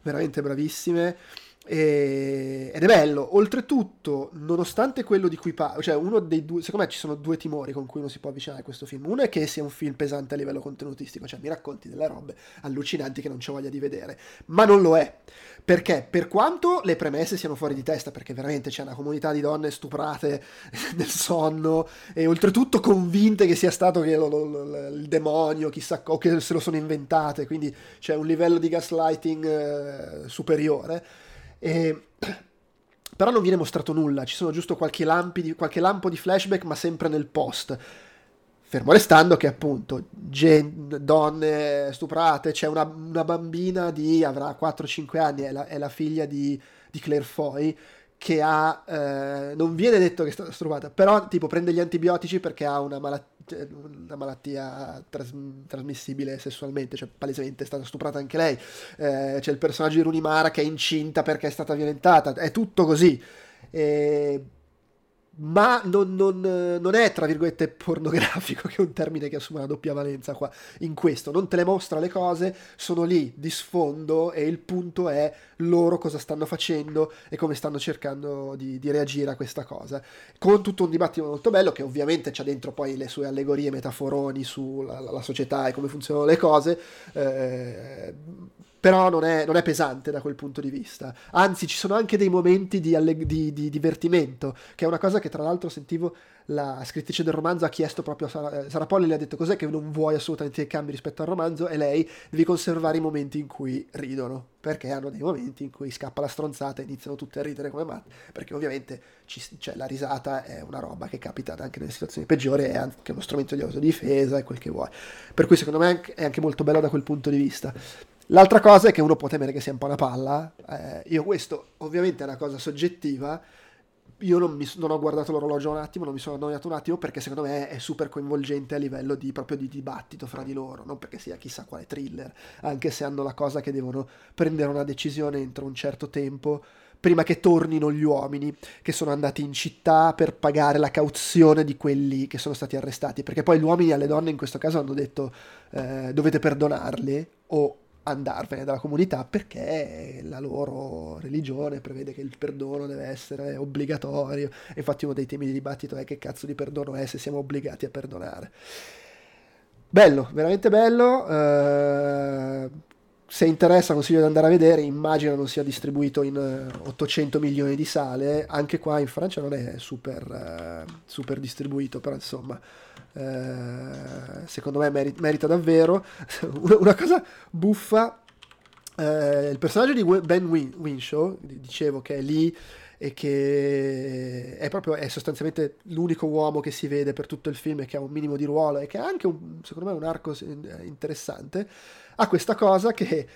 veramente bravissime. E... ed è bello, oltretutto, nonostante quello di cui parlo, cioè uno dei due, secondo me ci sono due timori con cui uno si può avvicinare a questo film. Uno è che sia un film pesante a livello contenutistico, cioè mi racconti delle robe allucinanti che non c'ho voglia di vedere, ma non lo è. Perché? Per quanto le premesse siano fuori di testa, perché veramente c'è una comunità di donne stuprate nel sonno e oltretutto convinte che sia stato che lo, lo, lo, il demonio, chissà, o che se lo sono inventate, quindi c'è un livello di gaslighting eh, superiore e... Però non viene mostrato nulla, ci sono giusto qualche, di, qualche lampo di flashback, ma sempre nel post. Fermo restando che appunto gen- donne stuprate, c'è una, una, bambina di avrà 4-5 anni, è la, è la figlia di, di, Claire Foy, che ha, eh, non viene detto che è stata stupata, però tipo prende gli antibiotici perché ha una malattia cioè, una malattia tras- trasmissibile sessualmente, cioè palesemente è stata stuprata anche lei. Eh, c'è il personaggio di Runimara che è incinta perché è stata violentata, è tutto così. E ma non, non, non, è tra virgolette pornografico, che è un termine che assume una doppia valenza qua in questo, non te le mostra le cose, sono lì di sfondo e il punto è loro cosa stanno facendo e come stanno cercando di, di reagire a questa cosa, con tutto un dibattito molto bello che ovviamente c'ha dentro poi le sue allegorie, metaforoni sulla società e come funzionano le cose, eh, però non è, non è, pesante da quel punto di vista. Anzi, ci sono anche dei momenti di, alle- di, di, divertimento, che è una cosa che tra l'altro sentivo la scrittrice del romanzo ha chiesto proprio a Sara, Sara Polly, le ha detto cos'è che non vuoi assolutamente cambi rispetto al romanzo e lei devi conservare i momenti in cui ridono perché hanno dei momenti in cui scappa la stronzata e iniziano tutti a ridere come matti, perché ovviamente ci, cioè, la risata è una roba che capita anche nelle situazioni peggiori, è anche uno strumento di autodifesa e quel che vuoi. Per cui secondo me è anche molto bello da quel punto di vista. L'altra cosa è che uno può temere che sia un po' una palla, eh, io questo ovviamente è una cosa soggettiva, io non, mi, non, ho guardato l'orologio un attimo, non mi sono annoiato un attimo perché secondo me è super coinvolgente a livello di, proprio di dibattito fra di loro, non perché sia chissà quale thriller, anche se hanno la cosa che devono prendere una decisione entro un certo tempo prima che tornino gli uomini che sono andati in città per pagare la cauzione di quelli che sono stati arrestati, perché poi gli uomini alle donne in questo caso hanno detto eh, dovete perdonarli o andarvene dalla comunità perché la loro religione prevede che il perdono deve essere obbligatorio. Infatti uno dei temi di dibattito è che cazzo di perdono è se siamo obbligati a perdonare. Bello, veramente bello. Uh, se interessa consiglio di andare a vedere, immagino non sia distribuito in 800 milioni di sale, anche qua in Francia non è super, uh, super distribuito, però insomma eh, secondo me merita, merita davvero. una, cosa buffa, eh, il personaggio di Ben Win- Winshaw, dicevo che è lì e che è proprio è sostanzialmente l'unico uomo che si vede per tutto il film e che ha un minimo di ruolo e che ha anche un, secondo me un arco interessante ha questa cosa che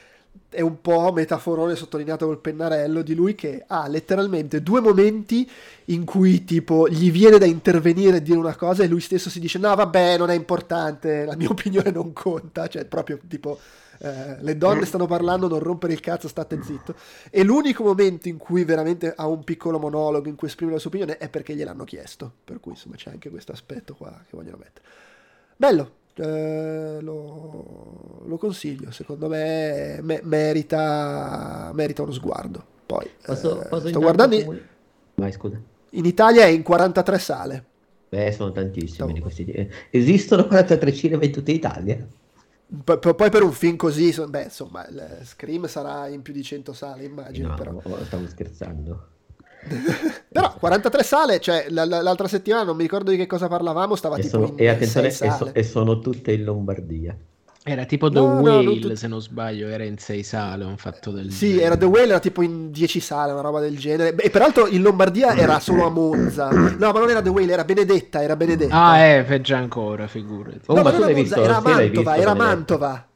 è un po' metaforone sottolineato col pennarello di lui che ha letteralmente due momenti in cui tipo gli viene da intervenire e dire una cosa e lui stesso si dice no vabbè non è importante, la mia opinione non conta, cioè proprio tipo eh, le donne stanno parlando, non rompere il cazzo, state zitto. E l'unico momento in cui veramente ha un piccolo monologo in cui esprime la sua opinione è perché gliel'hanno chiesto, per cui insomma c'è anche questo aspetto qua che vogliono mettere. Bello, eh, lo, lo, consiglio, secondo me, me merita, merita, uno sguardo. Poi posso, eh, posso sto guardando. In... Vai, scusa. In Italia è in 43 sale. Beh, sono tantissimi di questi. Esistono 43 cinema in tutta Italia? P- poi per un film così, beh, insomma, il Scream sarà in più di 100 sale, immagino. No, però. stavo scherzando. Però 43 sale, cioè l- l- l'altra settimana non mi ricordo di che cosa parlavamo, stava e tipo sono, e attenzione, e, so, e, sono tutte in Lombardia. Era tipo The no, Whale, no, se non sbaglio, era in 6 sale, un fatto del Sì, genere. era The Whale, era tipo in 10 sale, una roba del genere. E peraltro in Lombardia era solo a Monza. No, ma non era The Whale, era Benedetta, era Benedetta. Ah, eh, peggio ancora, figurati. Oh, no, ma, tu l'hai Monza, visto, era Mantova, era Mantova.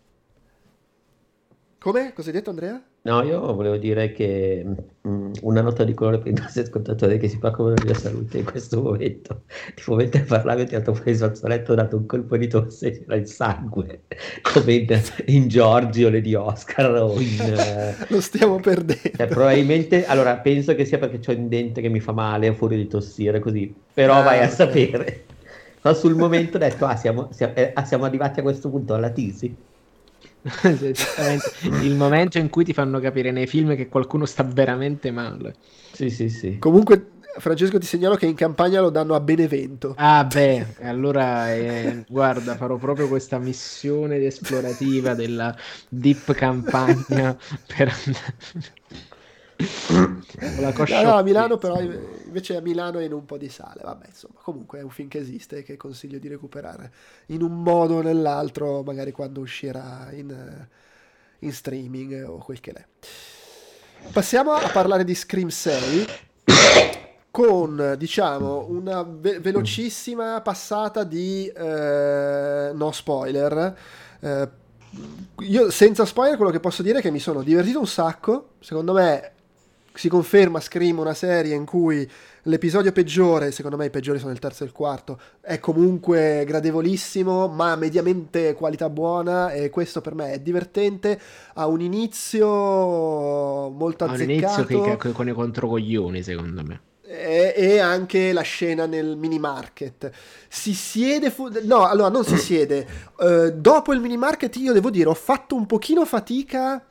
Come? Cosa hai detto Andrea? No, io volevo dire che mh, mm, una nota di colore per i nostri ascoltatori che si preoccupano della salute in questo momento. Tipo, mentre parlavi, ti tirato fuori il fazzoletto, ho dato un colpo di tosse e c'era il sangue, come in, in Giorgio, le di Oscar o in... Uh... Lo stiamo perdendo. Cioè, probabilmente, allora, penso che sia perché ho un dente che mi fa male, fuori di tossire, così. Però ah, vai a okay. sapere. Ma sul momento ho detto, ah siamo, siamo, eh, ah, siamo arrivati a questo punto alla tisi. Il momento in cui ti fanno capire nei film che qualcuno sta veramente male. Sì, sì, sì. Comunque, Francesco, ti segnalo che in campagna lo danno a Benevento. Ah, beh, allora eh, guarda, farò proprio questa missione esplorativa della deep campagna per andare no, no, a Milano però invece a Milano è in un po' di sale. Vabbè insomma comunque è un film che esiste e che consiglio di recuperare in un modo o nell'altro magari quando uscirà in, in streaming o quel che l'è passiamo a parlare di Scream 6 con diciamo una ve- velocissima passata di eh, no spoiler. Eh, io senza spoiler quello che posso dire è che mi sono divertito un sacco. Secondo me si conferma Scream una serie in cui l'episodio peggiore, secondo me i peggiori sono il terzo e il quarto, è comunque gradevolissimo, ma mediamente qualità buona e questo per me è divertente, ha un inizio molto azzeccato. Ha un inizio che, che, con i controcoglioni, secondo me. E, anche la scena nel mini market si siede fu- no allora non si siede uh, dopo il mini market io devo dire ho fatto un pochino fatica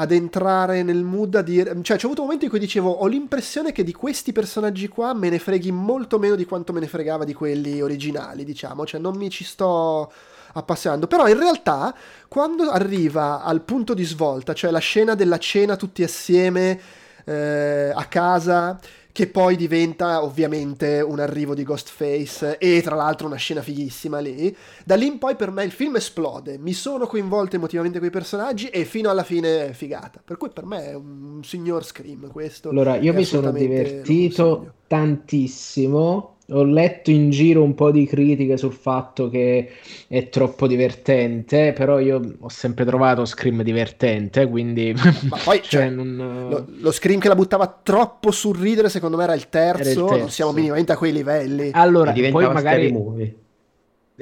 ad entrare nel mood, a dire... Cioè, c'è avuto momenti in cui dicevo, ho l'impressione che di questi personaggi qua me ne freghi molto meno di quanto me ne fregava di quelli originali, diciamo. Cioè, non mi ci sto appassionando. Però in realtà, quando arriva al punto di svolta, cioè la scena della cena tutti assieme eh, a casa, che poi diventa ovviamente un arrivo di Ghostface e tra l'altro una scena fighissima lì. Da lì in poi per me il film esplode, mi sono coinvolto emotivamente con i personaggi e fino alla fine è figata. Per cui per me è un signor Scream questo. Allora, io mi sono divertito tantissimo ho letto in giro un po' di critiche sul fatto che è troppo divertente, però io ho sempre trovato Scream divertente, quindi... Ma poi cioè, cioè, non... lo, lo, Scream che la buttava troppo sul ridere, secondo me era il terzo, era il terzo. non siamo minimamente a quei livelli. Allora, poi magari...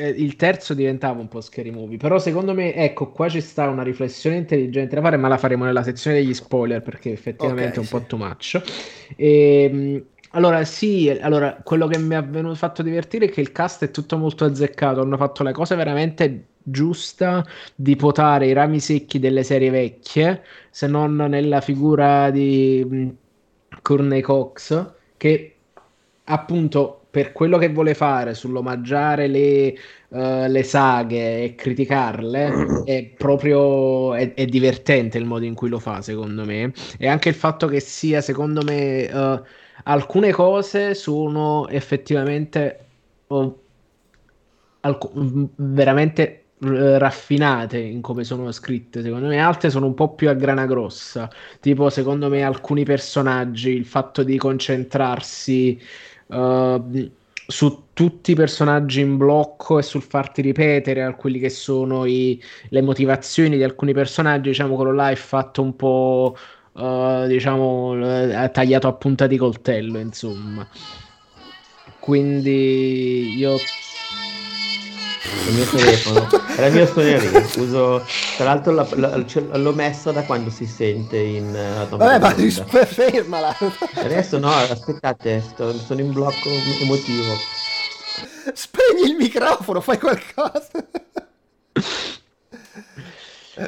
Eh, il terzo diventava un po' scary movie, però secondo me, ecco, qua ci sta una riflessione intelligente da fare, ma la faremo nella sezione degli spoiler perché effettivamente okay, è un sì. po' too much. E, ehm, allora, sì, allora, quello che mi ha venuto, fatto divertire è che il cast è tutto molto azzeccato. Hanno fatto la cosa veramente giusta di potare i rami secchi delle serie vecchie, se non nella figura di mm, Courtney Cox, che appunto per quello che vuole fare sull'omaggiare le, uh, le saghe e criticarle è proprio è, è, divertente il modo in cui lo fa, secondo me. E anche il fatto che sia, secondo me. Uh, alcune cose sono effettivamente oh, alc- veramente raffinate in come sono scritte secondo me. Altre sono un po' più a grana grossa. Tipo secondo me alcuni personaggi il fatto di concentrarsi uh, su tutti i personaggi in blocco e sul farti ripetere quelli che sono i, le motivazioni di alcuni personaggi diciamo quello là è fatto un po' uh, diciamo, uh, tagliato a punta di coltello, insomma. Quindi io il mio telefono. Era il mio suoneria uso tra l'altro la, la, l'ho messa da quando si sente in uh, vabbè ma fermala. Adesso no aspettate sto, sono in blocco emotivo. Spegni il microfono fai qualcosa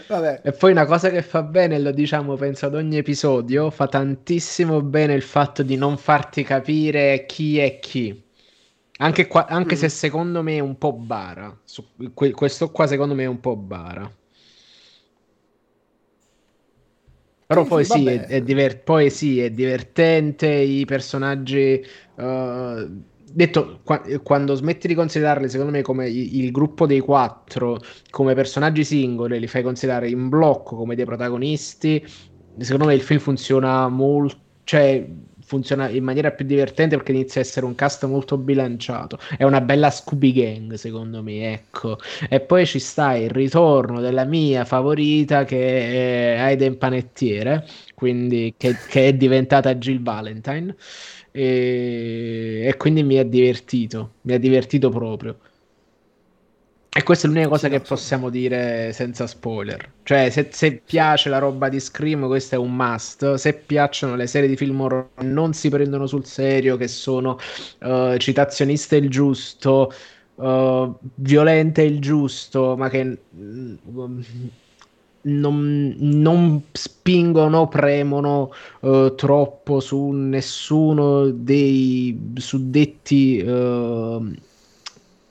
Vabbè. E poi una cosa che fa bene, lo diciamo penso ad ogni episodio, fa tantissimo bene il fatto di non farti capire chi è chi. Anche, qua, anche mm. se secondo me è un po' bara. Su, que, questo qua secondo me è un po' bara. Però poi sì, è, è diver- poi sì, è divertente, i personaggi... Uh, detto, qua, quando smetti di considerarli, secondo me, come il, il, gruppo dei quattro, come personaggi singoli, li fai considerare in blocco come dei protagonisti, secondo me il film funziona molto, cioè funziona in maniera più divertente perché inizia a essere un cast molto bilanciato. È una bella Scooby Gang, secondo me, ecco. E poi ci sta il ritorno della mia favorita che è Aiden Panettiere, quindi che, che è diventata Jill Valentine e, e quindi mi ha divertito, mi ha divertito proprio. E questa è l'unica cosa che possiamo dire senza spoiler. Cioè, se, se, piace la roba di Scream, questo è un must. Se piacciono le serie di film horror non si prendono sul serio, che sono uh, citazioniste il giusto, uh, violente il giusto, ma che mm, non, non spingono, premono uh, troppo su nessuno dei suddetti uh,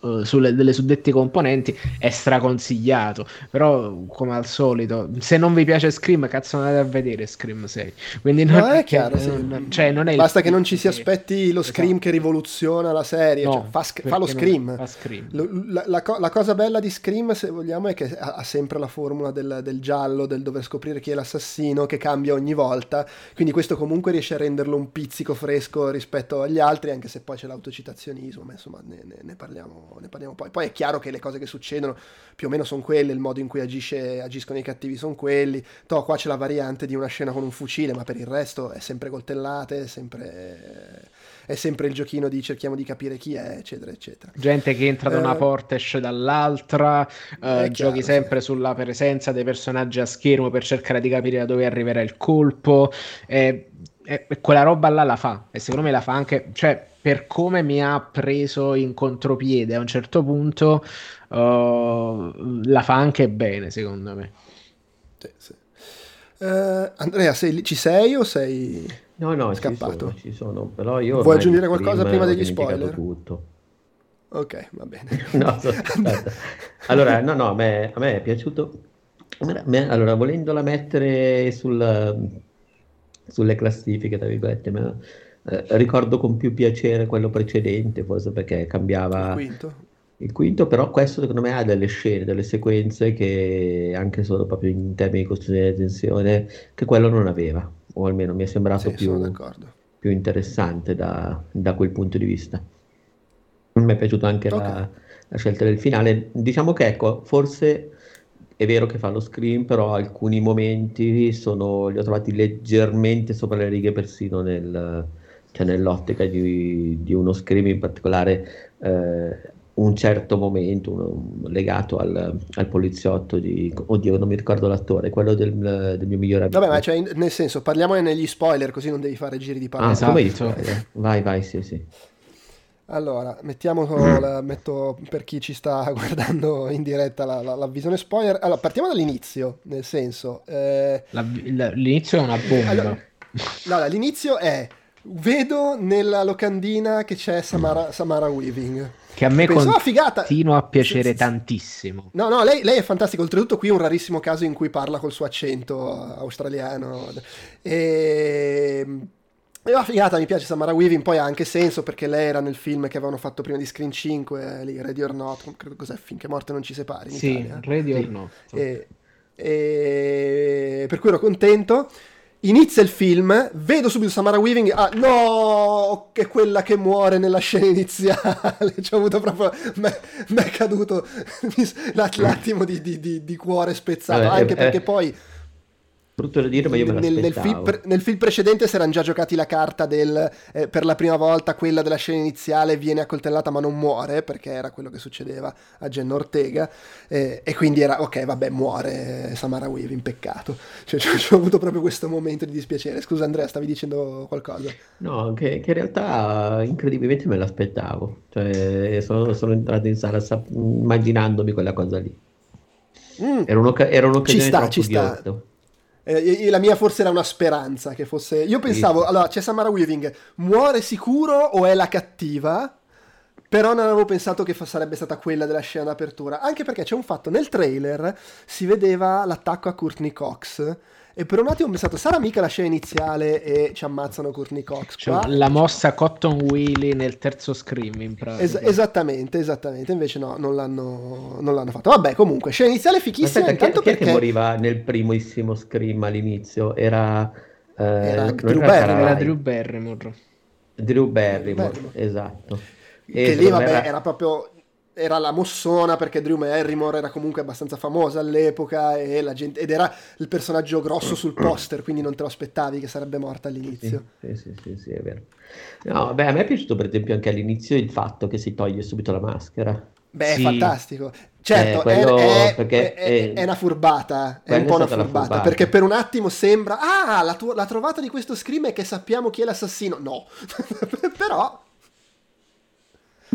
uh, sulle delle suddette componenti è straconsigliato però come al solito se non vi piace Scream cazzo andate a vedere Scream 6 quindi non, no, è chiaro che, sì. non, cioè, non è basta che non ci si aspetti lo Scream esatto. che rivoluziona la serie no, cioè, fa, sc- fa, lo Scream, fa scream. La, la, la, cosa bella di Scream se vogliamo è che ha, ha sempre la formula del, del, giallo del dover scoprire chi è l'assassino che cambia ogni volta quindi questo comunque riesce a renderlo un pizzico fresco rispetto agli altri anche se poi c'è l'autocitazionismo ma insomma ne, ne, ne parliamo ne parliamo poi. Poi è chiaro che le cose che succedono più o meno sono quelle, il modo in cui agisce, agiscono i cattivi sono quelli. To, qua c'è la variante di una scena con un fucile, ma per il resto è sempre coltellate, è sempre, è sempre il giochino di cerchiamo di capire chi è, eccetera, eccetera. Gente che entra da una eh, porta e esce dall'altra, eh, giochi sempre sì. sulla presenza dei personaggi a schermo per cercare di capire da dove arriverà il colpo. Eh, e quella roba là la fa e secondo me la fa anche cioè per come mi ha preso in contropiede a un certo punto uh, la fa anche bene secondo me. Sì, sì. Uh, Andrea sei, ci sei o sei no no scappato? ci sono, ci sono però io vuoi aggiungere qualcosa prima degli spoiler? tutto. Ok va bene. No, allora no no a me, a me è piaciuto. Allora volendola mettere sul, sulle classifiche tra virgolette ma Eh, ricordo con più piacere quello precedente, forse perché cambiava... Il quinto. Il quinto, però, questo secondo me ha delle scene, delle sequenze che anche solo proprio in termini di costruzione di tensione, che quello non aveva, o almeno mi è sembrato Sì, più, più interessante da, da quel punto di vista. Mi è piaciuta anche Ok. la, la scelta del finale. Diciamo che ecco, forse è vero che fa lo screen, però alcuni momenti sono, li ho trovati leggermente sopra le righe persino nel, cioè nell'ottica di, di uno scream, in particolare eh, un certo momento uno- legato al, al poliziotto di... Oddio, non mi ricordo l'attore, quello del, del mio migliore amico. Vabbè, ma cioè, nel senso, parliamone negli spoiler, così non devi fare giri di Ah, parole. Esatto. come gli spoiler? Vai, vai, sì, sì. Allora, mettiamo la- metto per chi ci sta guardando in diretta la, la- la visione spoiler. Allora, partiamo dall'inizio, nel senso, eh, La- l'inizio è una bomba. Allora- allora, l'inizio è vedo nella locandina che c'è Samara, Samara Weaving. che a me Penso, "Ah, figata!" continua a piacere Sì, tantissimo. No, no, lei, lei è fantastica. Oltretutto, qui è un rarissimo caso in cui parla col suo accento australiano. E. E la figata, mi piace Samara Weaving, poi ha anche senso perché lei era nel film che avevano fatto prima di Screen 5, lì, Ready or Not, credo cos'è, finché morte non ci separi in Sì, Italia. ready or not. E, e- per cui ero contento. Inizia il film, vedo subito Samara Weaving. Ah, no, che è quella che muore nella scena iniziale. Ci ho avuto proprio. Mi è caduto l'att- l'attimo di, di- di- di cuore spezzato. Vabbè, anche eh, perché eh, poi Brutto da dire, ma io me nel, nel film, pre- nel film precedente si erano già giocati la carta del eh, per la prima volta quella della scena iniziale viene accoltellata ma non muore perché era quello che succedeva a Jenna Ortega eh, e quindi era ok vabbè muore eh, Samara Weaving peccato cioè, cioè, ho avuto proprio questo momento di dispiacere scusa Andrea stavi dicendo qualcosa No, che, che in realtà incredibilmente me l'aspettavo. Cioè, sono, sono entrato in sala immaginandomi quella cosa lì. Mm. Era, un'oc- era un'occasione Ci sta, ci sta. ghiotta. Eh, la mia forse era una speranza che fosse. Io pensavo, allora c'è Samara Weaving, muore sicuro o è la cattiva? Però non avevo pensato che sarebbe stata quella della scena d'apertura. Anche perché c'è un fatto: nel trailer si vedeva l'attacco a Courtney Cox. E per un attimo ho pensato, sarà mica la scena iniziale e ci ammazzano Courtney Cox Cioè, qua? la mossa Cotton Wheelie nel terzo scream in pratica. Es- esattamente, esattamente. Invece no, non l'hanno, non l'hanno fatto. Vabbè, comunque, scena iniziale fichissima. Aspetta, chi, intanto chi è che perché moriva nel primissimo scream all'inizio? Era, eh, Era Drew era Barrymore. Era. Drew Barrymore. Drew Barrymore, Barrymore. esatto. E che lì vabbè era- era proprio era la mossona perché Drew Barrymore era comunque abbastanza famosa all'epoca e la gente, ed era il personaggio grosso sul poster quindi non te lo aspettavi che sarebbe morta all'inizio Sì, sì, sì, sì, è vero. No, beh, a me è piaciuto per esempio anche all'inizio il fatto che si toglie subito la maschera. beh Sì. fantastico certo Eh, è, è- è- è- una furbata è un po' una furbata, furbata. perché per un attimo sembra ah la, tu- la trovata di questo scream è che sappiamo chi è l'assassino no però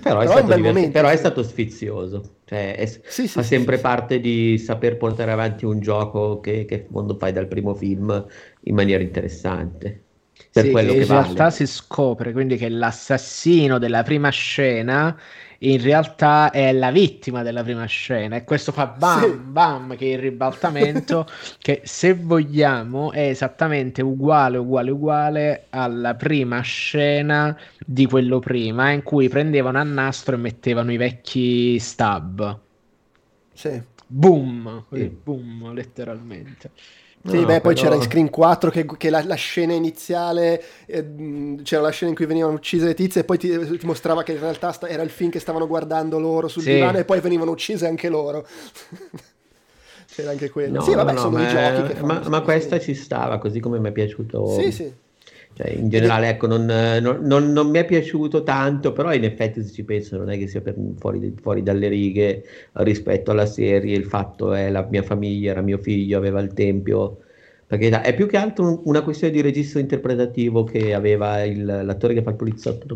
Però è, Però è divert- momento, però è sì. stato sfizioso. Cioè, è- Sì, fa sì, sempre parte di saper portare avanti un gioco che, che quando fai dal primo film in maniera interessante. Per quello che che in vale. realtà si scopre quindi che l'assassino della prima scena in realtà è la vittima della prima scena e questo fa bam Sì. bam che è il ribaltamento che se vogliamo è esattamente uguale uguale uguale alla prima scena di quello prima in cui prendevano a nastro e mettevano i vecchi stab sì boom Sì. boom letteralmente Sì, No, beh, poi però- c'era in Screen 4 che, che la, la scena iniziale, eh, c'era la scena in cui venivano uccise le tizie e poi ti, ti mostrava che in realtà sta- era il film che stavano guardando loro sul Sì. divano e poi venivano uccise anche loro. c'era anche quello. No, sì, vabbè, no, sono ma, i giochi ma, ma questa ci stava, così come mi è piaciuto. Sì, sì. Cioè, in generale, ecco, non, non- non- non mi è piaciuto tanto, però in effetti se ci penso non è che sia fuori, fuori dalle righe rispetto alla serie, il fatto è la mia famiglia, era mio figlio, aveva il tempio, perché è più che altro un- una questione di registro interpretativo che aveva il- l'attore che fa il poliziotto,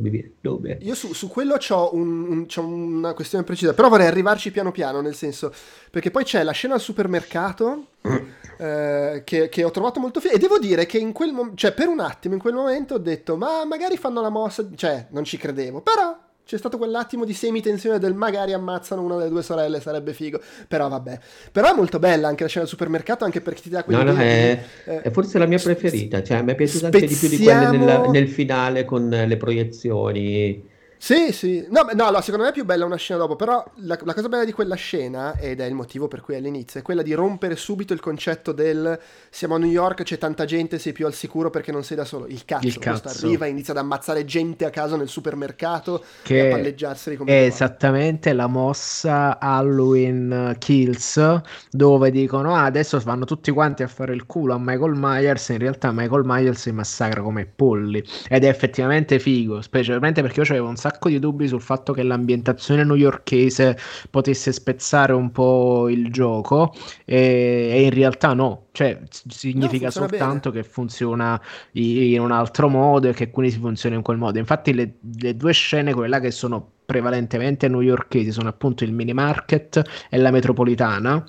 nome. Io su, su quello c'ho, un- un- una questione precisa, però vorrei arrivarci piano piano, nel senso, perché poi c'è la scena al supermercato eh, che, che ho trovato molto figa e devo dire che in quel momento, cioè per un attimo in quel momento ho detto, ma magari fanno la mossa, cioè non ci credevo, però c'è stato quell'attimo di semi-tensione del magari ammazzano una delle due sorelle, sarebbe figo. Però vabbè. Però è molto bella anche la scena del supermercato, anche perché ti dà quella No, no, è, eh, è forse la mia preferita. Cioè, mi è piaciuta anche di più di quelle nel, nel finale con le proiezioni. Sì, sì. No, no, no, secondo me è più bella una scena dopo, però la, la, cosa bella di quella scena, ed è il motivo per cui all'inizio, è quella di rompere subito il concetto del siamo a New York, c'è tanta gente, sei più al sicuro perché non sei da solo. Il cazzo, il cazzo. arriva e inizia ad ammazzare gente a caso nel supermercato che e a palleggiarseli come È esattamente la mossa Halloween Kills, dove dicono ah, adesso vanno tutti quanti a fare il culo a Michael Myers, in realtà Michael Myers si massacra come polli. Ed è effettivamente figo, specialmente perché io avevo un sacco di dubbi sul fatto che l'ambientazione newyorkese potesse spezzare un po' il gioco e, e in realtà no, cioè significa no, soltanto bene. che funziona in un altro modo e che quindi si funziona in quel modo. Infatti le, le due scene, quelle là che sono prevalentemente newyorkesi, sono appunto il mini market e la metropolitana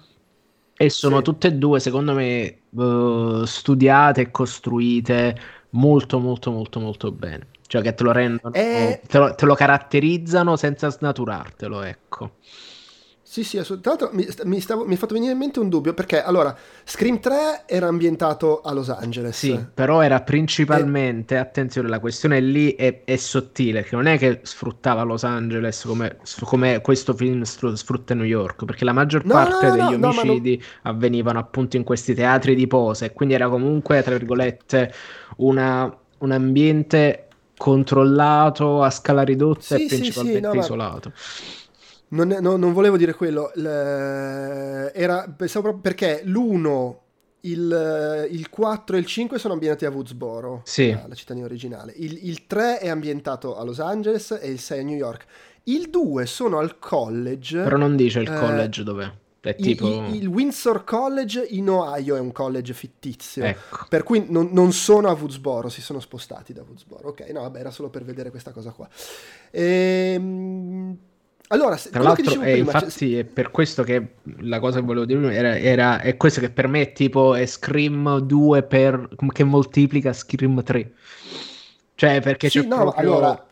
e sono sì. tutte e due secondo me uh, studiate e costruite molto molto molto molto bene cioè che te lo rendono, eh... te, lo, te lo caratterizzano senza snaturartelo, ecco. Sì, sì, assolutamente. Mi, mi, stavo, mi è fatto venire in mente un dubbio perché allora Scream 3 era ambientato a Los Angeles. Sì, però era principalmente, e... attenzione, la questione lì è, è, sottile, che non è che sfruttava Los Angeles come, come questo film sfrutta New York, perché la maggior no, parte no, no, degli omicidi avvenivano appunto in questi teatri di pose, quindi era comunque, tra virgolette, una, un ambiente controllato a scala ridotta sì, e principalmente sì, no, isolato. Non, no, non, volevo dire quello, era, pensavo proprio perché l'1, il, il, 4 e il 5 sono ambientati a Woodsboro, sì. la, la cittadina originale. Il, il 3 è ambientato a Los Angeles e il 6 a New York. Il 2 sono al college. Però non dice il eh, college dov'è. È tipo... il, il, Windsor College in Ohio è un college fittizio, ecco. per cui non, non, sono a Woodsboro, si sono spostati da Woodsboro. Ok, no, vabbè, era solo per vedere questa cosa qua. Ehm... Allora, tra l'altro, eh, prima, infatti, cioè... è per questo che la cosa che volevo dire era, era è questo che per me è tipo è Scream 2 per, che moltiplica Scream 3. Cioè, perché sì, c'è no, proprio... allora,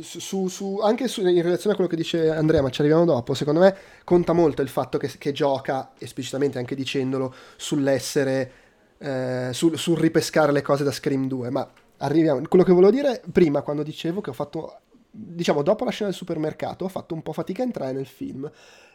su, su, anche su, in relazione a quello che dice Andrea, ma ci arriviamo dopo, secondo me conta molto il fatto che, che gioca, esplicitamente anche dicendolo, sull'essere, eh, sul, sul, ripescare le cose da Scream 2. Ma arriviamo. Quello che volevo dire prima, quando dicevo che ho fatto, diciamo, dopo la scena del supermercato, ho fatto un po' fatica a entrare nel film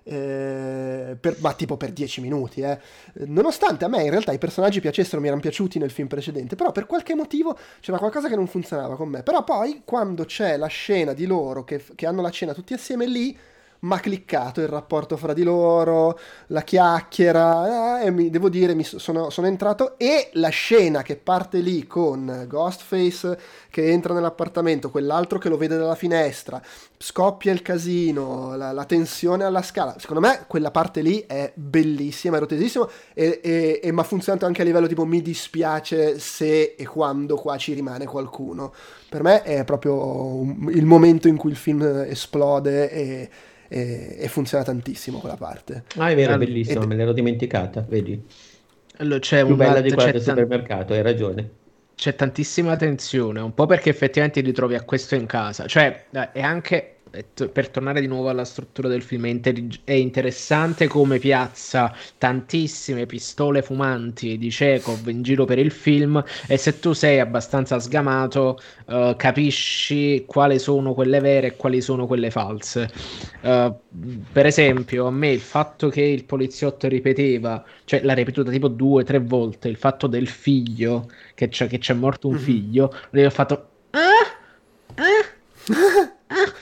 eh, per, ma tipo per 10 minuti. Eh. Nonostante a me in realtà i personaggi piacessero, mi erano piaciuti nel film precedente, però per qualche motivo c'era qualcosa che non funzionava con me. Però poi quando c'è la scena di loro che, che hanno la cena tutti assieme lì, ma cliccato il rapporto fra di loro, la chiacchiera, eh, e mi, devo dire, mi sono, sono, entrato e la scena che parte lì con Ghostface che entra nell'appartamento, quell'altro che lo vede dalla finestra, scoppia il casino, la, la tensione alla scala, secondo me quella parte lì è bellissima, erotesissima, e, e, e, ma funzionante anche a livello tipo mi dispiace se e quando qua ci rimane qualcuno. Per me è proprio il momento in cui il film esplode e e, e, funziona tantissimo quella parte. Ah, è vero, è bellissima, ed... me l'ero dimenticata, vedi? Allora, c'è Più bella di quella del supermercato, hai ragione. C'è tantissima tensione, un po' perché effettivamente ti ritrovi a questo in casa, cioè è anche per tornare di nuovo alla struttura del film, è, inter- è, interessante come piazza tantissime pistole fumanti di Chekhov in giro per il film e se tu sei abbastanza sgamato uh, capisci quali sono quelle vere e quali sono quelle false. Uh, per esempio, a me il fatto che il poliziotto ripeteva, cioè l'ha ripetuta tipo due o tre volte, il fatto del figlio, che c'è, che c'è morto un mm-hmm. figlio, ha fatto...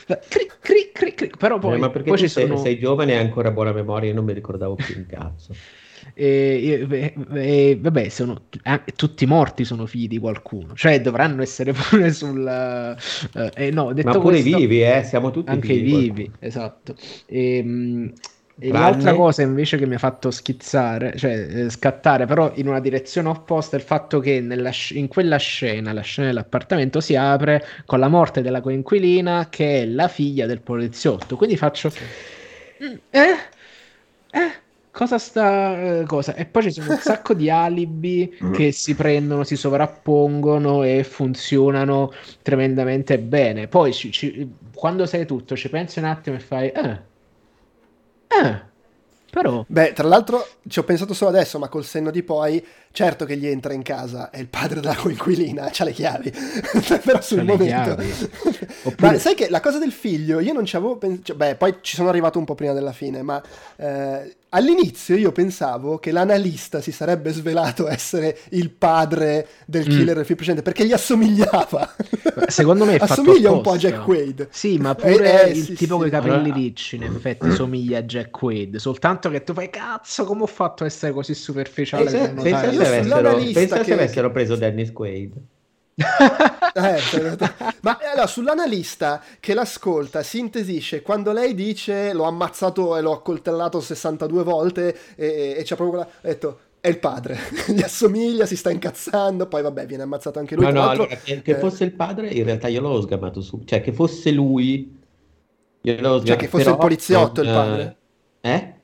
Cri, cri, cri, cri. Però poi, eh, ma perché poi ci sei, sono... sei giovane e hai ancora buona memoria, io non mi ricordavo più un cazzo. E, e, e, vabbè, sono eh, tutti morti sono figli di qualcuno, cioè dovranno essere pure sul eh, eh no, detto ma pure questo, vivi, eh, siamo tutti anche vivi, vivi esatto. E, e l'altra cosa invece che mi ha fatto schizzare, cioè eh, scattare però in una direzione opposta è il fatto che nella, in quella scena, la scena dell'appartamento, si apre con la morte della coinquilina che è la figlia del poliziotto. Quindi faccio... Mm, eh? Eh? cosa sta uh, cosa? E poi ci sono un sacco di alibi che si prendono, si sovrappongono e funzionano tremendamente bene. Poi ci, ci, quando sai tutto, ci pensi un attimo e fai, eh, eh, però... Beh, tra l'altro ci ho pensato solo adesso, ma col senno di poi, certo che gli entra in casa, è il padre della coinquilina, ha le chiavi, però sul momento... Oppure... Ma sai che la cosa del figlio, io non ci avevo pensato, cioè, beh, poi ci sono arrivato un po' prima della fine, ma eh, All'inizio io pensavo che l'analista si sarebbe svelato essere il padre del mm. killer mm. del film precedente perché gli assomigliava. Secondo me assomiglia un po' a Jack Quaid. Sì, ma pure eh, eh, il sì, tipo sì. con i capelli ricci in effetti somiglia a Jack Quaid. Soltanto che tu fai cazzo, come ho fatto a essere così superficiale? Pensa, pensa, se, avessero, pensa che... se avessero preso Dennis Quaid eh, ma allora sull'analista che l'ascolta si intesisce quando lei dice l'ho ammazzato e l'ho accoltellato 62 volte e, e c'è proprio quella ha detto è il padre, gli assomiglia, si sta incazzando, poi vabbè viene ammazzato anche lui. No, no, allora, che, eh... fosse il padre in realtà io l'ho sgamato su, cioè che fosse lui, io l'ho sgamato. Cioè che fosse il poliziotto non, il padre. Eh?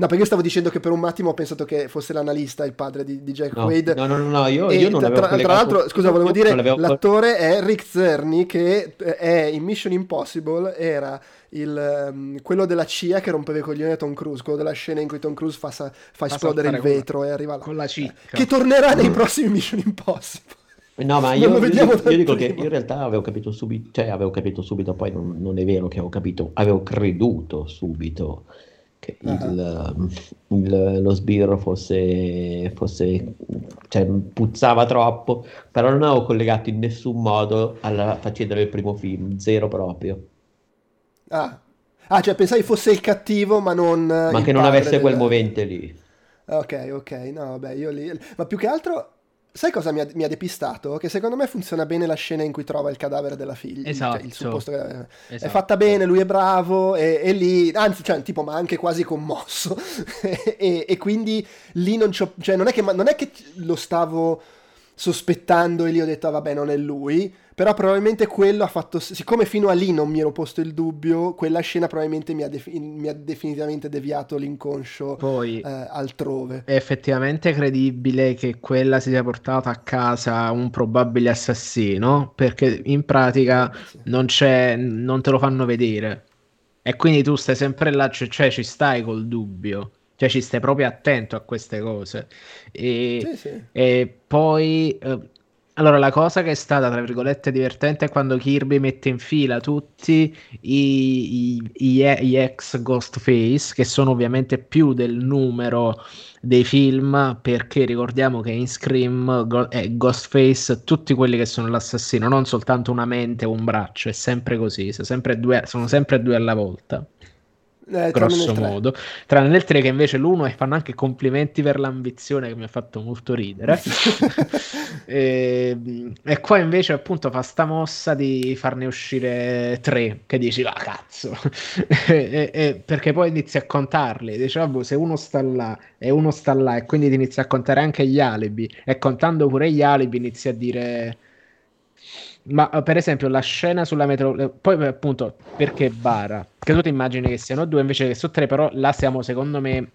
No, perché io stavo dicendo che per un attimo ho pensato che fosse l'analista il padre di, di Jack no, Wade. No, no, no, no io, io non tra, tra, tra l'altro, scusa, volevo dire, l'attore è Rick Zerny che eh, è in Mission Impossible, era il, um, quello della CIA che rompeva i coglioni a Tom Cruise, quello della scena in cui Tom Cruise fa, fa, fa esplodere il vetro con, e arriva là. Con la cicca. Che tornerà nei prossimi Mission Impossible. No, ma io, io, io dico che in realtà avevo capito subito, cioè avevo capito subito, poi non, non è vero che avevo capito, avevo creduto subito che uh-huh. il, lo sbirro fosse, fosse cioè, puzzava troppo, però non avevo collegato in nessun modo alla faccenda del primo film, zero proprio. Ah, ah cioè pensavi fosse il cattivo, ma non. Ma che non avesse del... quel movente lì. Ok, ok, no, vabbè, io lì. Ma più che altro Sai cosa mi ha, mi ha, depistato? Che secondo me funziona bene la scena in cui trova il cadavere della figlia. Esatto. Cioè il supposto esatto. È fatta bene, lui è bravo e, e lì, anzi, cioè, tipo, ma anche quasi commosso. e, e, quindi lì non c'ho, cioè, non è che, non è che lo stavo sospettando e lì ho detto, ah, vabbè, non è lui però probabilmente quello ha fatto, siccome fino a lì non mi ero posto il dubbio, quella scena probabilmente mi ha, defi- mi ha definitivamente deviato l'inconscio Poi, eh, altrove. È effettivamente credibile che quella si sia portata a casa un probabile assassino, perché in pratica sì. non, c'è, non te lo fanno vedere. E quindi tu stai sempre là, cioè, cioè ci stai col dubbio cioè ci stai proprio attento a queste cose e, sì, sì. e poi eh, allora, la cosa che è stata, tra virgolette, divertente è quando Kirby mette in fila tutti i, i, i, gli ex Ghostface, che sono ovviamente più del numero dei film, perché ricordiamo che in Scream Go- eh, Ghostface, tutti quelli che sono l'assassino, non soltanto una mente o un braccio, è sempre così, sempre due, sono sempre due alla volta eh, grosso modo. Tranne nel 3 che invece l'uno e fanno anche complimenti per l'ambizione che mi ha fatto molto ridere. e, e, qua invece appunto fa sta mossa di farne uscire tre, che dici, ah cazzo. e, e, perché poi inizi a contarli, dici, vabbè, se uno sta là e uno sta là e quindi ti inizi a contare anche gli alibi e contando pure gli alibi inizi a dire ma eh, per esempio la scena sulla metro, eh, poi appunto perché bara? Che tu ti immagini che siano due invece che su tre, però là siamo secondo me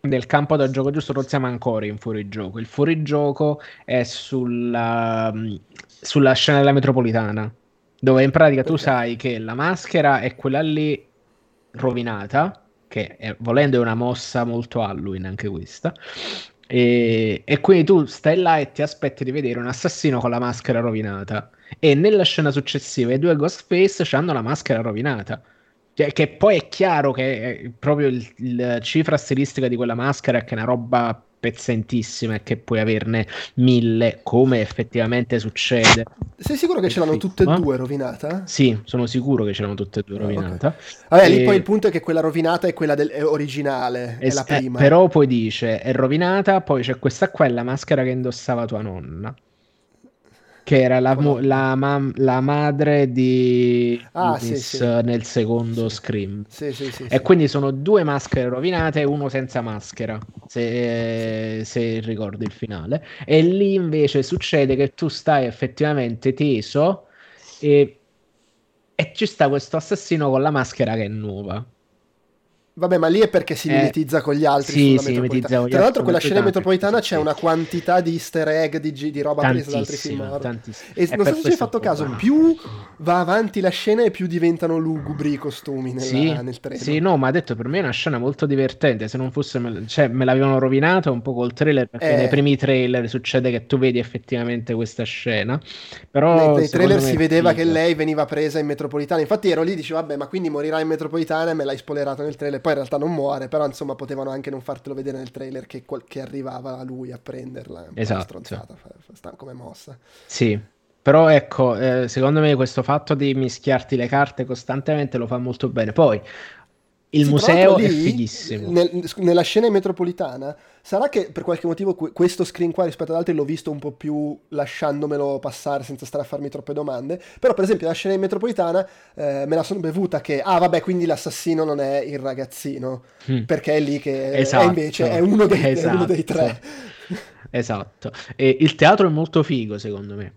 nel campo da gioco giusto, non siamo ancora in fuorigioco. Il fuorigioco è sulla, mm, sulla scena della metropolitana, dove in pratica tu sai che la maschera è quella lì rovinata, che è, volendo è una mossa molto Halloween anche questa, e, e, quindi tu stai là e ti aspetti di vedere un assassino con la maschera rovinata. E nella scena successiva i due Ghostface hanno la maschera rovinata. Cioè, che poi è chiaro che proprio il, il cifra stilistica di quella maschera è che è una roba pezzentissima e che puoi averne mille, come effettivamente succede. Sei sicuro che ce l'hanno tutte e due rovinata? Sì, sono sicuro che ce l'hanno tutte e due rovinata. Okay. Vabbè, e... lì poi il punto è che quella rovinata è quella del, è originale, es- è la eh, prima. Eh, però poi dice, è rovinata, poi c'è questa qua, è la maschera che indossava tua nonna che era la, la, mam- la madre di ah, sì, sì. nel secondo Scream. Sì, e quindi sono due maschere rovinate e uno senza maschera, se, se ricordi il finale. E lì invece succede che tu stai effettivamente teso e, e ci sta questo assassino con la maschera che è nuova. Vabbè, ma lì è perché si mimetizza eh, con gli altri. Sì, si mimetizza con Tra l'altro, quella scena metropolitana c'è una quantità di easter egg, di, di roba presa da altri film. E non so se ci hai fatto caso, più va avanti la scena e più diventano lugubri i costumi nella, sì, nel trailer. Sì, no, ma ha detto per me è una scena molto divertente. Se non fosse, me, cioè, me l'avevano rovinato un po' col trailer perché eh. nei primi trailer succede che tu vedi effettivamente questa scena. Però nei, nei trailer si vedeva figa. che lei veniva presa in metropolitana. Infatti ero lì e dicevo, vabbè, ma quindi morirà in metropolitana e me l'hai spoilerato nel trailer poi in realtà non muore, però insomma potevano anche non fartelo vedere nel trailer che, che arrivava lui a prenderla. esatto. Stronzata, sta come mossa. Sì, però ecco, eh, secondo me questo fatto di mischiarti le carte costantemente lo fa molto bene. Poi il sì, museo lì, è fighissimo. Nel, nella scena metropolitana, sarà che per qualche motivo questo screen qua rispetto ad altri l'ho visto un po' più lasciandomelo passare senza stare a farmi troppe domande. Però, per esempio, la scena metropolitana eh, me la sono bevuta che, ah, vabbè, quindi l'assassino non è il ragazzino, mm. perché è lì che esatto. è invece è uno dei, esatto. è uno dei tre. esatto. E il teatro è molto figo, secondo me.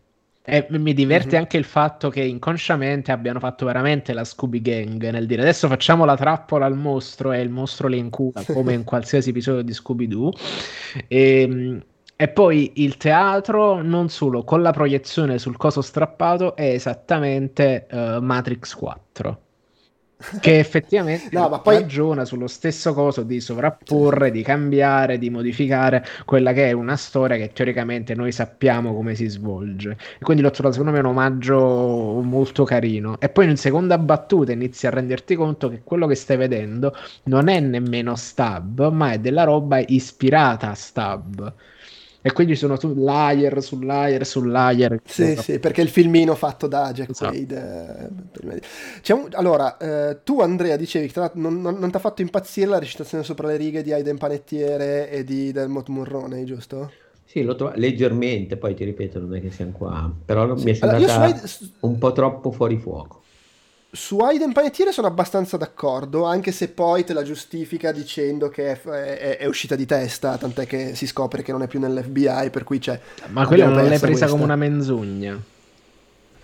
E mi diverte mm-hmm. anche il fatto che inconsciamente abbiano fatto veramente la Scooby Gang nel dire adesso facciamo la trappola al mostro e il mostro le incula come in qualsiasi episodio di Scooby-Doo. E, ehm, e poi il teatro, non solo con la proiezione sul coso strappato, è esattamente uh, Matrix 4 che effettivamente no, ma poi... ragiona sullo stesso coso di sovrapporre, di cambiare, di modificare quella che è una storia che teoricamente noi sappiamo come si svolge. E quindi l'ho trovato secondo me un omaggio molto carino. E poi in seconda battuta inizi a renderti conto che quello che stai vedendo non è nemmeno Stab, ma è della roba ispirata a Stab. E quindi sono tu layer su layer su layer. Sì, sì, perché il filmino fatto da Jack esatto. Wade. Eh, un... allora, eh, tu Andrea dicevi che non, non, non ti ha fatto impazzire la recitazione sopra le righe di Aiden Panettiere e di Delmot Murrone, giusto? Sì, l'ho trovato leggermente, poi ti ripeto, non è che siamo qua, però sì. mi è sembrata allora, un po' troppo fuori fuoco su Aiden Panettiere sono abbastanza d'accordo, anche se poi te la giustifica dicendo che è, è, è, uscita di testa, tant'è che si scopre che non è più nell'FBI, per cui c'è... Ma quella non l'hai presa questa. come una menzogna.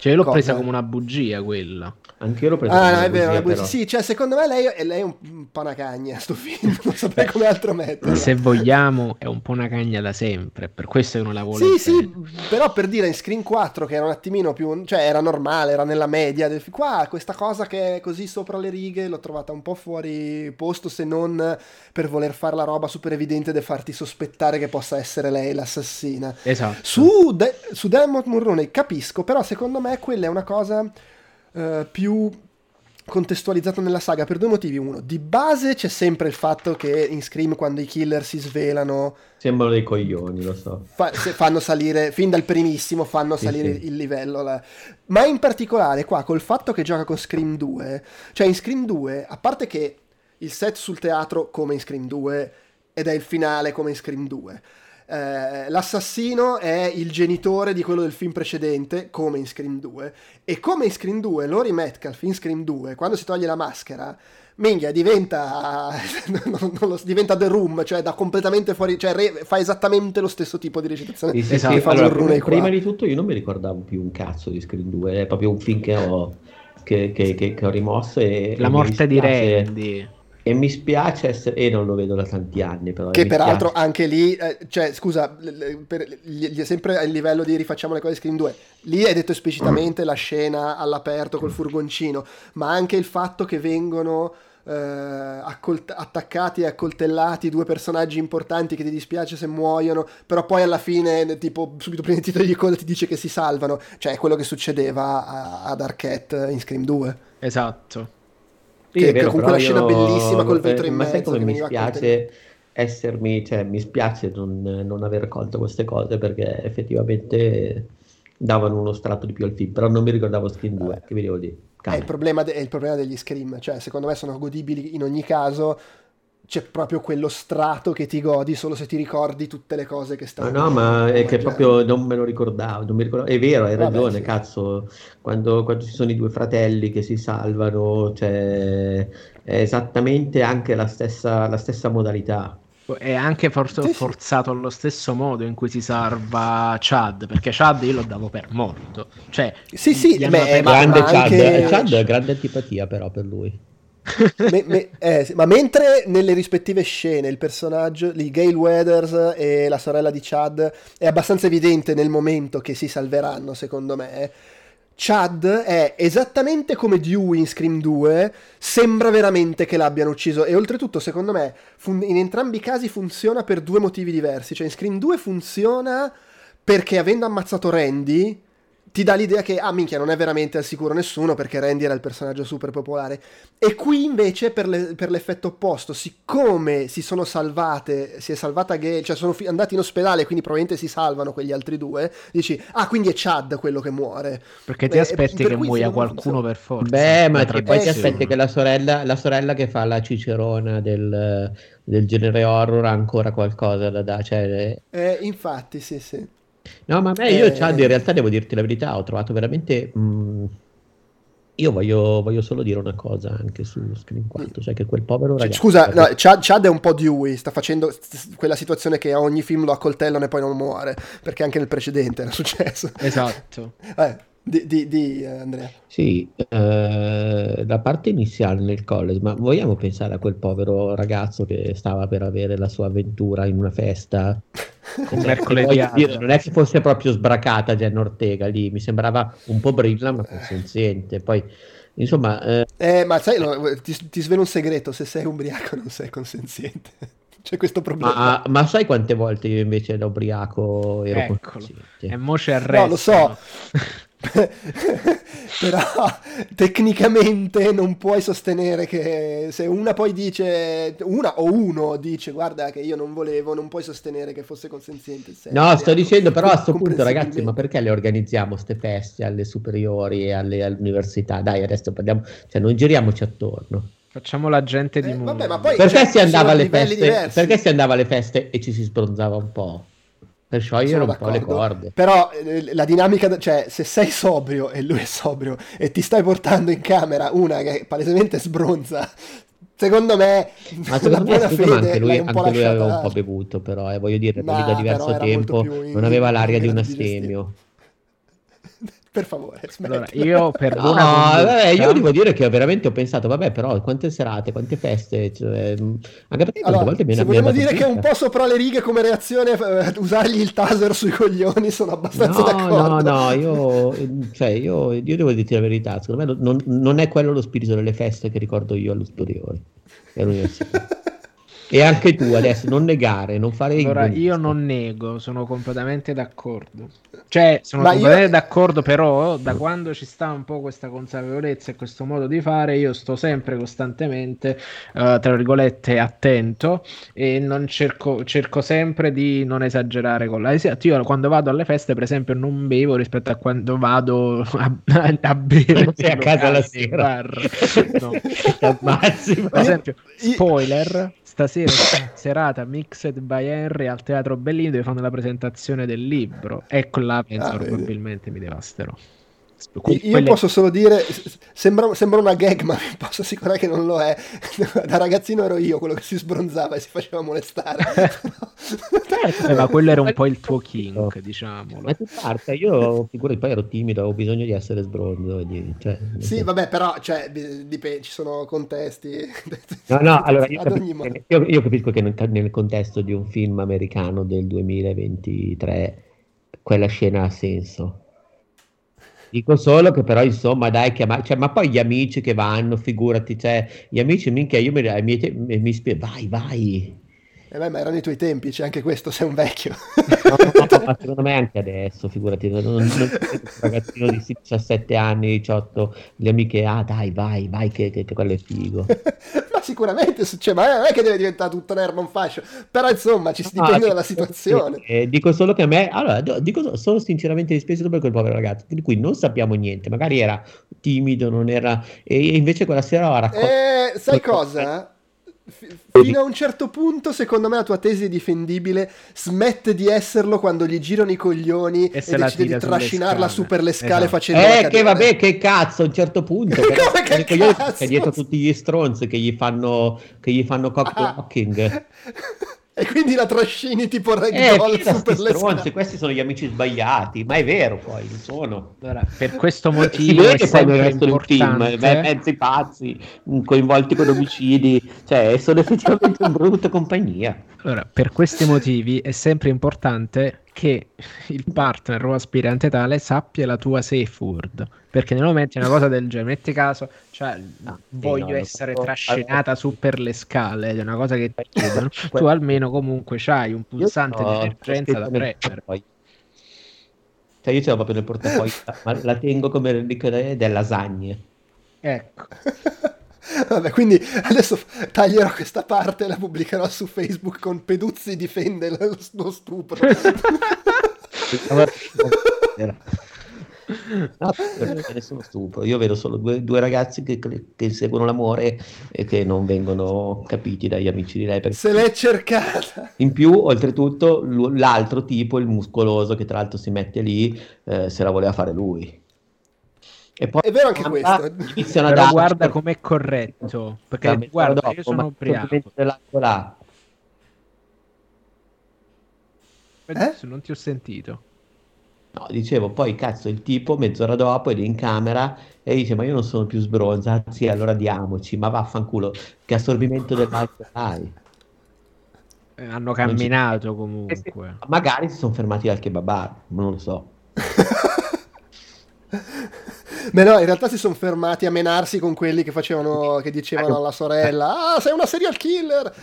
Cioè, io l'ho Cosa? presa come una bugia quella. Anche io l'ho preso ah, no, è vero, bugia, sì, cioè, secondo me lei, lei è un po' una cagna, sto film, non saprei come altro metterlo. Se vogliamo, è un po' una cagna da sempre, per questo che non la vuole. Sì, sì, però per dire in Screen 4, che era un attimino più, cioè era normale, era nella media del qua questa cosa che è così sopra le righe l'ho trovata un po' fuori posto, se non per voler fare la roba super evidente da farti sospettare che possa essere lei l'assassina. Esatto. Su, De- su Demot Murrone capisco, però secondo me quella è una cosa uh, più contestualizzato nella saga per due motivi. Uno, di base c'è sempre il fatto che in Scream quando i killer si svelano... Sembrano dei coglioni, lo so. Fa- fanno salire, fin dal primissimo, fanno sì, salire sì. il livello. La... Ma in particolare qua, col fatto che gioca con Scream 2, cioè in Scream 2, a parte che il set sul teatro come in Scream 2 ed è il finale come in Scream 2 eh, l'assassino è il genitore di quello del film precedente, come in Scream 2, e come in Scream 2, Lori Metcalf in Scream 2, quando si toglie la maschera, minchia, diventa, non, non lo, diventa The Room, cioè da completamente fuori, cioè re, fa esattamente lo stesso tipo di recitazione. Sì, sì, esatto. sì. Allora, prima, prima, di tutto io non mi ricordavo più un cazzo di Scream 2, è proprio un film che ho, che, che, che, che ho rimosso e... La morte di Randy. E mi spiace essere, e non lo vedo da tanti anni, però. Che peraltro spiace. anche lì, eh, cioè, scusa, per, gli, sempre a livello di rifacciamo le cose Scream 2, lì hai detto esplicitamente la scena all'aperto col furgoncino, ma anche il fatto che vengono eh, accolt- attaccati e accoltellati due personaggi importanti che ti dispiace se muoiono, però poi alla fine, tipo, subito prima di titoli di coda ti dice che si salvano, cioè è quello che succedeva a, ad Arquette in Scream 2. Esatto che, vero, comunque una scena bellissima col vetro in mezzo. Ma sai come mi spiace essermi, cioè mi spiace non, non, aver colto queste cose perché effettivamente davano uno strato di più al film, però non mi ricordavo Scream 2, che vi devo dire. È il, problema de- è il problema degli Scream, cioè secondo me sono godibili in ogni caso, c'è proprio quello strato che ti godi solo se ti ricordi tutte le cose che stanno. No, no, ma è che proprio non me lo ricordavo, non mi ricordavo. È vero, hai Vabbè, ragione, sì. cazzo. Quando, quando, ci sono i due fratelli che si salvano, cioè, è esattamente anche la stessa, la stessa modalità. È anche for- sì, forzato allo stesso modo in cui si salva Chad, perché Chad io lo davo per morto. Cioè, sì, sì, beh, grande Chad, anche... Chad, grande antipatia però per lui. me, me, eh, ma mentre nelle rispettive scene il personaggio, di Gail Weathers e la sorella di Chad, è abbastanza evidente nel momento che si salveranno, secondo me. Chad è esattamente come Dewey in Scream 2, sembra veramente che l'abbiano ucciso e oltretutto secondo me fun- in entrambi i casi funziona per due motivi diversi, cioè in Scream 2 funziona perché avendo ammazzato Randy ti dà l'idea che, ah minchia, non è veramente al sicuro nessuno perché Randy era il personaggio super popolare. E qui invece per, le, per l'effetto opposto, siccome si sono salvate, si è salvata Gail, cioè sono fi- andati in ospedale, quindi probabilmente si salvano quegli altri due, dici, ah quindi è Chad quello che muore. Perché ti aspetti per che muoia qualcuno per forza. Beh, ma poi ti aspetti che la sorella, la sorella, che fa la cicerona del, del genere horror ha ancora qualcosa da dare. Cioè... Eh, infatti, sì, sì. No, ma a me io, eh... Chad, in realtà devo dirti la verità, ho trovato veramente... Mh, mm, io voglio, voglio, solo dire una cosa anche su Screen 4, cioè che quel povero ragazzo... Scusa, no, Chad, Chad, è un po' Dewey, sta facendo quella situazione che a ogni film lo accoltellano e poi non muore, perché anche nel precedente era successo. Esatto. eh, di, di, di eh, Andrea. Sì, eh, la parte iniziale nel college, ma vogliamo pensare a quel povero ragazzo che stava per avere la sua avventura in una festa? Con mercoledì dire, non è che fosse proprio sbracata Jen Ortega lì, mi sembrava un po' brilla ma consenziente. Poi, insomma... Eh... Eh, ma sai, no, ti, ti svelo un segreto, se sei ubriaco non sei consenziente. C'è questo problema. Ma, ma, sai quante volte io invece da ubriaco ero Eccolo. consenziente? E mo ci arresto. No, lo so. però tecnicamente non puoi sostenere che se una poi dice una o uno dice guarda che io non volevo non puoi sostenere che fosse consenziente no sto dicendo però a questo punto ragazzi ma perché le organizziamo queste feste alle superiori e alle, all'università? Dai adesso parliamo cioè non giriamoci attorno. Facciamo la gente di eh, vabbè, ma poi, perché, cioè, si andava alle feste, perché si andava alle feste e ci si sbronzava un po'? Per sciogliere un po' le corde. Però eh, la dinamica, cioè se sei sobrio e lui è sobrio e ti stai portando in camera una che palesemente sbronza, secondo me ma secondo me, fede, anche lui, anche lui aveva un po' bevuto però eh, voglio dire da diverso tempo non aveva l'aria di un astemio per favore, allora, io per no, vabbè, io devo dire che veramente ho pensato, vabbè, però quante serate, quante feste, cioè, anche perché allora, volte mi se vogliamo dire che è un po' sopra le righe come reazione eh, usargli il taser sui coglioni, sono abbastanza no, d'accordo. No, no, io, cioè, io, io devo dirti la verità, secondo me non, non, è quello lo spirito delle feste che ricordo io allo superiore, all'università. E anche tu adesso non negare, non fare Allora, io non nego, sono completamente d'accordo. Cioè, sono Ma completamente io... d'accordo, però da quando ci sta un po' questa consapevolezza e questo modo di fare, io sto sempre costantemente, uh, tra virgolette, attento e non cerco, cerco sempre di non esagerare con la... Io quando vado alle feste, per esempio, non bevo rispetto a quando vado a, a, a bere a casa la sera. Bar. No. per esempio, spoiler stasera serata Mixed by Henry al Teatro Bellini dove fanno la presentazione del libro. Ecco là penso ah, probabilmente mi devasterò. Io quelle... posso solo dire, sembra, sembra, una gag, ma vi posso assicurare che non lo è. Da ragazzino ero io quello che si sbronzava e si faceva molestare. eh, ma quello era un po' il tuo king, diciamo. Ma tu parte, io figurati, poi ero timido, avevo bisogno di essere sbronzo. Di, cioè, sì, vabbè, però cioè, dipende, ci sono contesti. No, no, allora io capisco, io, io capisco che nel, nel contesto di un film americano del 2023 quella scena ha senso Dico solo che però insomma dai, chiama... cioè, ma poi gli amici che vanno, figurati, cioè gli amici minchia, io mi, mi, mi, mi vai, vai, eh beh, ma erano i tuoi tempi, c'è anche questo, sei un vecchio. No, no, no, ma secondo me anche adesso, figurati, non, non, un ragazzino di 17 anni, 18, le amiche, ah dai, vai, vai, che, che, che quello è figo. ma sicuramente, cioè, ma non è che deve diventare tutto Nerman fascio, però insomma, ci no, dipende dalla situazione. Eh, dico solo che a me, allora, dico solo sinceramente dispiaciuto per quel povero ragazzo, di cui non sappiamo niente, magari era timido, non era... E invece quella sera ha raccolto... Eh, sai cosa? Fino a un certo punto, secondo me, la tua tesi è difendibile. Smette di esserlo quando gli girano i coglioni e, e decide di trascinarla su per le scale esatto. facendo. Eh, che vabbè, che cazzo a un certo punto. Come che cazzo? Che dietro tutti gli stronzi che gli fanno, che gli fanno cock blocking. E quindi la trascini tipo ragdoll eh, su per le stronzi, questi sono gli amici sbagliati, ma è vero poi, lo sono. Allora, per questo motivo si è sempre resto importante... film, mezzi pazzi, coinvolti con omicidi, cioè sono effettivamente una brutta compagnia. Allora, per questi motivi è sempre importante che il partner o aspirante tale sappia la tua safe word. Perché nel momento una cosa del genere metti caso cioè no, voglio no, essere no, trascinata su per le scale è una cosa che ti chiedono tu almeno comunque c'hai un pulsante di emergenza da premere cioè io ce l'ho proprio nel portafoglio ma la tengo come reliquia delle lasagne. Ecco Vabbè, quindi adesso taglierò questa parte e la pubblicherò su Facebook con Peduzzi difende lo, lo stupro. No, nessuno stupro. Io vedo solo due, due ragazzi che, che, seguono l'amore e che non vengono capiti dagli amici di lei. Perché... Se l'è cercata. In più, oltretutto, l'altro tipo, il muscoloso, che tra l'altro si mette lì, eh, se la voleva fare lui. E poi è vero anche questo. Iniziano Però guarda com'è corretto. Perché guarda, dopo, io sono ubriaco. Là. Eh? Non ti ho sentito. No, dicevo, poi cazzo il tipo mezz'ora dopo è in camera e dice ma io non sono più sbronza, sì allora diamoci, ma vaffanculo, che assorbimento dell'alcol hai? Eh, hanno camminato comunque. Magari si sono fermati al kebabar, non lo so. Beh no, in realtà si sono fermati a menarsi con quelli che facevano, che dicevano alla sorella, ah sei una serial killer!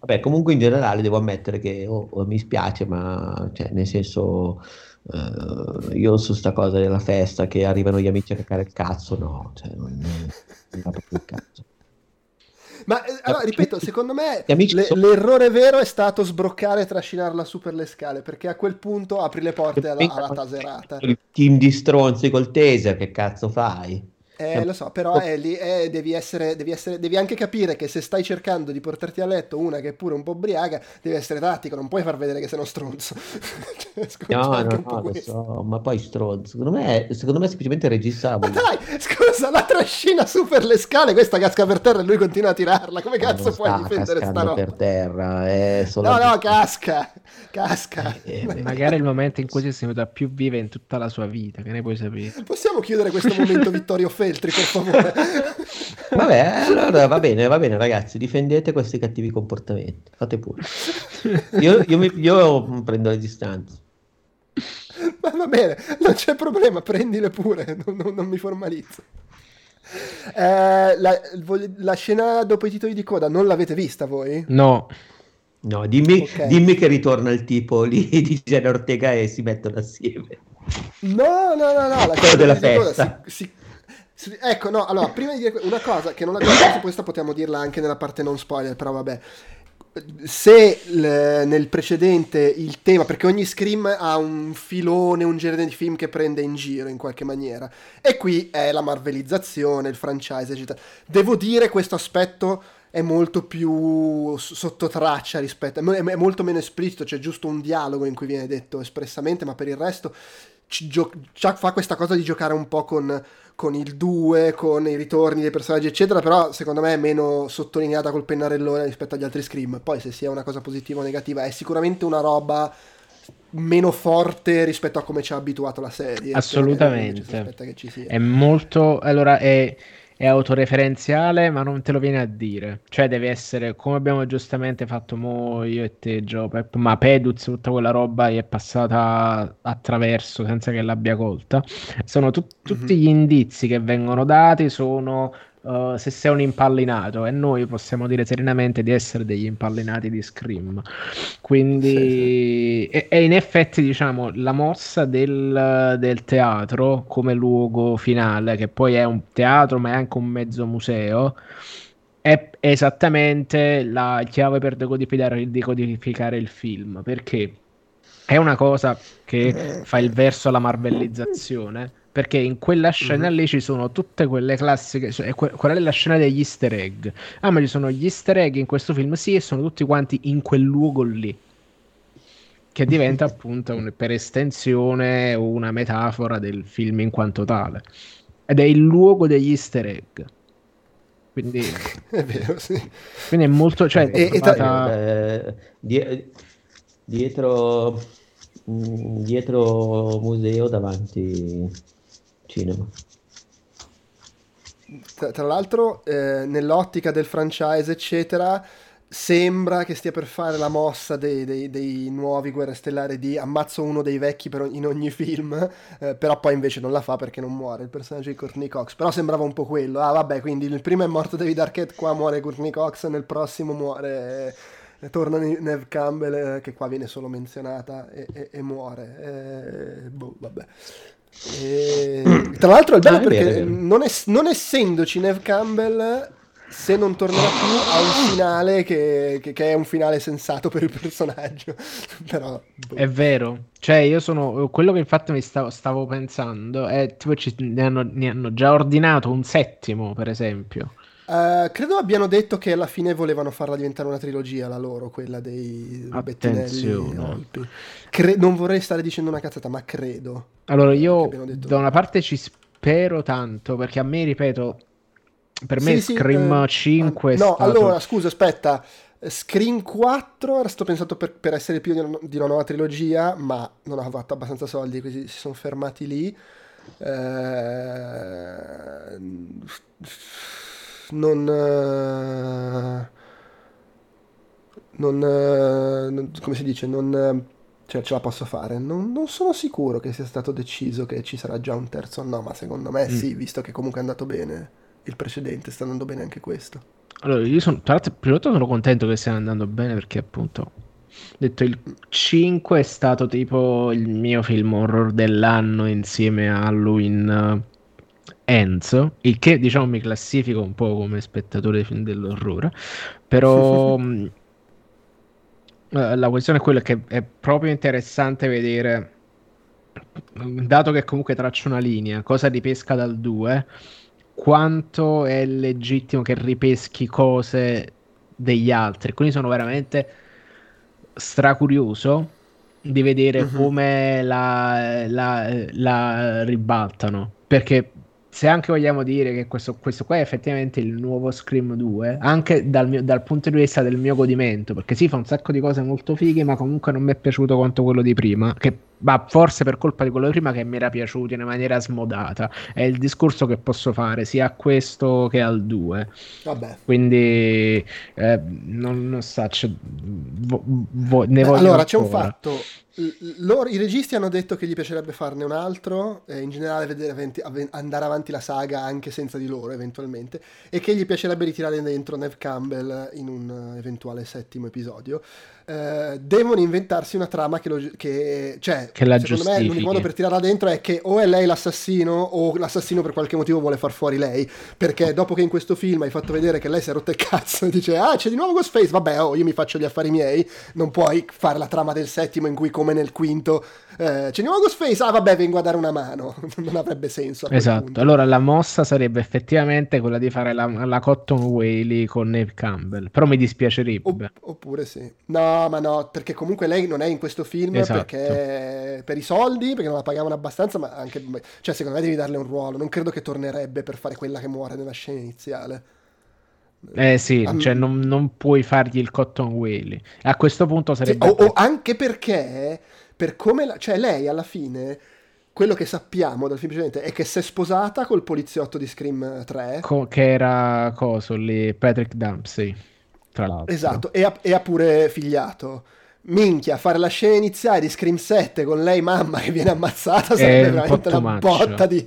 Vabbè, comunque in generale devo ammettere che oh, oh, mi spiace, ma cioè, nel senso uh, io su sta cosa della festa che arrivano gli amici a cacare il cazzo, no, cioè, non, non va proprio il cazzo. Ma eh, allora, ripeto, secondo me le, sono... l'errore vero è stato sbroccare e trascinarla su per le scale, perché a quel punto apri le porte alla, alla taserata. Il team di stronzi col taser, che cazzo fai? Eh, lo so, però è lì, eh, devi, essere, devi, essere, devi anche capire che se stai cercando di portarti a letto una che è pure un po' ubriaca, devi essere tattico, non puoi far vedere che sei uno stronzo. cioè, no, no, no, lo so, ma poi stronzo. Secondo me, secondo me è semplicemente regista. Ma dai, scusa, la trascina su per le scale, questa casca per terra e lui continua a tirarla. Come cazzo puoi difendere sta roba? per terra, è solo... No, no, casca, casca. Eh, magari è il momento in cui si è venuta più viva in tutta la sua vita, che ne puoi sapere? Possiamo chiudere questo momento Vittorio Fe Feltri, per favore. Vabbè, allora va bene, va bene, ragazzi, difendete questi cattivi comportamenti. Fate pure. Io, io, mi, io prendo le distanze. Ma va bene, non c'è problema, prendile pure, non, non, non mi formalizzo. Eh, la, la, scena dopo i titoli di coda non l'avete vista voi? No. No, dimmi, okay. dimmi che ritorna il tipo lì di Jenna Ortega e si mettono assieme. No, no, no, no. La scena della festa. Si, si, Ecco, no, allora, prima di dire una cosa che non abbiamo detto, questa possiamo dirla anche nella parte non spoiler, però vabbè. Se nel precedente il tema, perché ogni Scream ha un filone, un genere di film che prende in giro in qualche maniera, e qui è la marvelizzazione, il franchise, eccetera. Devo dire questo aspetto è molto più sotto traccia rispetto, è molto meno esplicito, c'è giusto un dialogo in cui viene detto espressamente, ma per il resto gio- fa questa cosa di giocare un po' con con il 2, con i ritorni dei personaggi, eccetera, però secondo me è meno sottolineata col pennarellone rispetto agli altri Scream. Poi se sia una cosa positiva o negativa, è sicuramente una roba meno forte rispetto a come ci ha abituato la serie. Assolutamente. È molto... Allora, è è autoreferenziale, ma non te lo viene a dire. Cioè, deve essere come abbiamo giustamente fatto mo io e te, Pep, ma Peduz, tutta quella roba è passata attraverso senza che l'abbia colta. Sono tu- tutti mm-hmm. gli indizi che vengono dati sono uh, se sei un impallinato e noi possiamo dire serenamente di essere degli impallinati di Scream. Quindi, sì, sì. E, e, in effetti, diciamo, la mossa del, del, teatro come luogo finale, che poi è un teatro ma è anche un mezzo museo, è esattamente la chiave per decodificare, decodificare il film, perché è una cosa che eh. fa il verso alla marvellizzazione perché in quella scena mm-hmm. lì ci sono tutte quelle classiche, cioè, que- quella è la scena degli easter egg. Ah, ma ci sono gli easter egg in questo film, sì, e sono tutti quanti in quel luogo lì. Che diventa appunto un, per estensione una metafora del film in quanto tale. Ed è il luogo degli easter egg. Quindi è vero, sì. Quindi è molto... Cioè, e, e tra... eh, dietro, mm, dietro museo davanti cinema. Tra, tra l'altro, eh, nell'ottica del franchise, eccetera, sembra che stia per fare la mossa dei, dei, dei nuovi Guerre Stellari di ammazzo uno dei vecchi per, in ogni film, eh, però poi invece non la fa perché non muore il personaggio di Courtney Cox. Però sembrava un po' quello. Ah, vabbè, quindi il primo è morto David Arquette, qua muore Courtney Cox, nel prossimo muore. Eh, torna Neve Campbell, eh, che qua viene solo menzionata, e, e, e muore. Eh, boh, vabbè. E... Tra l'altro è bello ah, perché non, es- non essendoci Neve Campbell se non tornerà più a un finale che, che, che, è un finale sensato per il personaggio. Però, boh. È vero, cioè io sono quello che infatti mi stavo, stavo pensando è tipo ci, ne, hanno, ne hanno già ordinato un settimo, per esempio. Uh, credo abbiano detto che alla fine volevano farla diventare una trilogia, la loro, quella dei Bettinelli Cre- non vorrei stare dicendo una cazzata, ma credo. Allora, io da una parte ci spero tanto, perché a me, ripeto, per me sì, Scream sì, 5 eh, No, stato... allora, scusa, aspetta. Scream 4 era stato pensato per, per essere più di una, di una, nuova trilogia, ma non ha fatto abbastanza soldi, quindi si sono fermati lì. Eh, non... Eh, non, eh, non, come si dice, non, cioè ce la posso fare. Non, non, sono sicuro che sia stato deciso che ci sarà già un terzo no, ma secondo me mm. sì, visto che comunque è andato bene il precedente, sta andando bene anche questo. Allora, io sono, tra l'altro, prima di tutto sono contento che stia andando bene perché appunto, detto il 5 è stato tipo il mio film horror dell'anno insieme a Halloween Enzo, il che diciamo mi classifico un po' come spettatore dell'orrore, però mm, eh, la questione è quella che è proprio interessante vedere, dato che comunque traccio una linea, cosa ripesca dal 2 quanto è legittimo che ripeschi cose degli altri. Quindi sono veramente stracurioso di vedere uh-huh. come la, la, la, ribaltano. Perché se anche vogliamo dire che questo, questo qua è effettivamente il nuovo Scream 2, anche dal, mio, dal, punto di vista del mio godimento, perché sì, fa un sacco di cose molto fighe, ma comunque non mi è piaciuto quanto quello di prima, che ma forse per colpa di quello prima che mi era piaciuto in maniera smodata. È il discorso che posso fare sia a questo che al 2. Vabbè. Quindi eh, non, non so, vo, vo, ne Beh, Allora, c'è un fatto. Loro, I registi hanno detto che gli piacerebbe farne un altro, eh, in generale vedere aventi, av- andare avanti la saga anche senza di loro eventualmente, e che gli piacerebbe ritirare dentro Nev Campbell in un eventuale settimo episodio. Eh, devono inventarsi una trama che, lo, che cioè, che la secondo me l'unico modo per tirarla dentro è che o è lei l'assassino o l'assassino per qualche motivo vuole far fuori lei perché dopo che in questo film hai fatto vedere che lei si è rotta il cazzo e dice ah c'è di nuovo Ghostface vabbè oh io mi faccio gli affari miei non puoi fare la trama del settimo in cui come nel quinto eh, c'è di nuovo Ghostface ah vabbè vengo a dare una mano non avrebbe senso esatto punto. allora la mossa sarebbe effettivamente quella di fare la, la Cotton Whaley con Neve Campbell però mi dispiacerebbe Opp- oppure sì no ma no, perché comunque lei non è in questo film esatto. perché per i soldi, perché non la pagavano abbastanza, ma anche, cioè secondo me devi darle un ruolo, non credo che tornerebbe per fare quella che muore nella scena iniziale. Eh sì, um, cioè non, non, puoi fargli il cotton whale. A questo punto sarebbe... Sì, o, o, anche perché, per come la, cioè lei alla fine, quello che sappiamo dal film precedente è che si è sposata col poliziotto di Scream 3. Co- che era coso lì, Patrick Dempsey tra l'altro. Esatto, e ha, e ha pure figliato. Minchia, fare la scena iniziale di Scream 7 con lei mamma che viene ammazzata sarebbe veramente una botta di...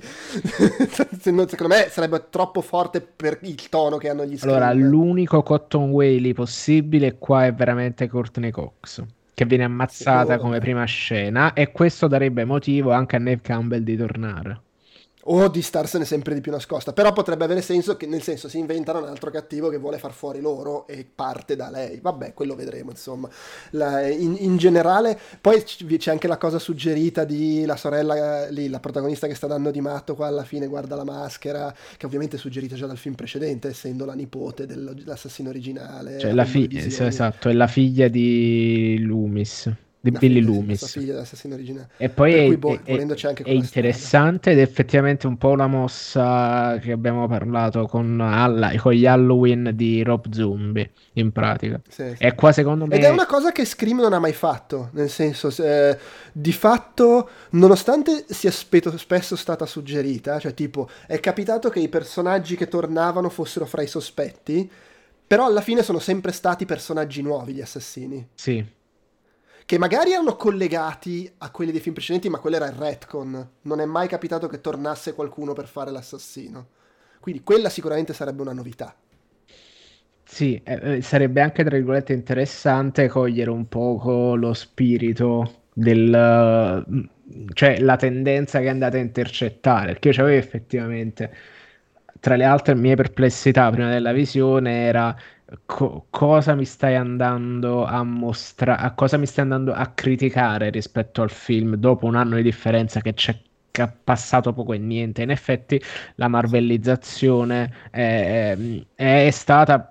Secondo me sarebbe troppo forte per il tono che hanno gli Scream. Allora, l'unico Cotton Whaley possibile qua è veramente Courtney Cox che viene ammazzata come prima scena e questo darebbe motivo anche a Neve Campbell di tornare o di starsene sempre di più nascosta. Però potrebbe avere senso che, nel senso, si inventano un altro cattivo che vuole far fuori loro e parte da lei. Vabbè, quello vedremo, insomma. La, in, in, generale, poi c'è anche la cosa suggerita di la sorella lì, la protagonista che sta dando di matto qua alla fine, guarda la maschera, che ovviamente è suggerita già dal film precedente, essendo la nipote dell'assassino originale. Cioè, la figlia, esatto, è la figlia di Loomis di la Billy figlia, Loomis. figlia dell'assassino originale. E poi è, boh, è, è interessante ed è effettivamente un po' una mossa che abbiamo parlato con, Alla, con gli Halloween di Rob Zombie, in pratica. Sì, sì. E qua secondo me... Ed è una cosa che Scream non ha mai fatto, nel senso, eh, di fatto, nonostante sia spe- spesso stata suggerita, cioè tipo, è capitato che i personaggi che tornavano fossero fra i sospetti, però alla fine sono sempre stati personaggi nuovi gli assassini. Sì che magari erano collegati a quelli dei film precedenti, ma quello era il retcon. Non è mai capitato che tornasse qualcuno per fare l'assassino. Quindi quella sicuramente sarebbe una novità. Sì, eh, eh sarebbe anche tra virgolette interessante cogliere un poco lo spirito del cioè la tendenza che è andata a intercettare, perché io c'avevo effettivamente tra le altre mie perplessità prima della visione era co- cosa mi stai andando a mostrare, a cosa mi stai andando a criticare rispetto al film dopo un anno di differenza che c'è passato poco e niente. In effetti la marvellizzazione è, è, è stata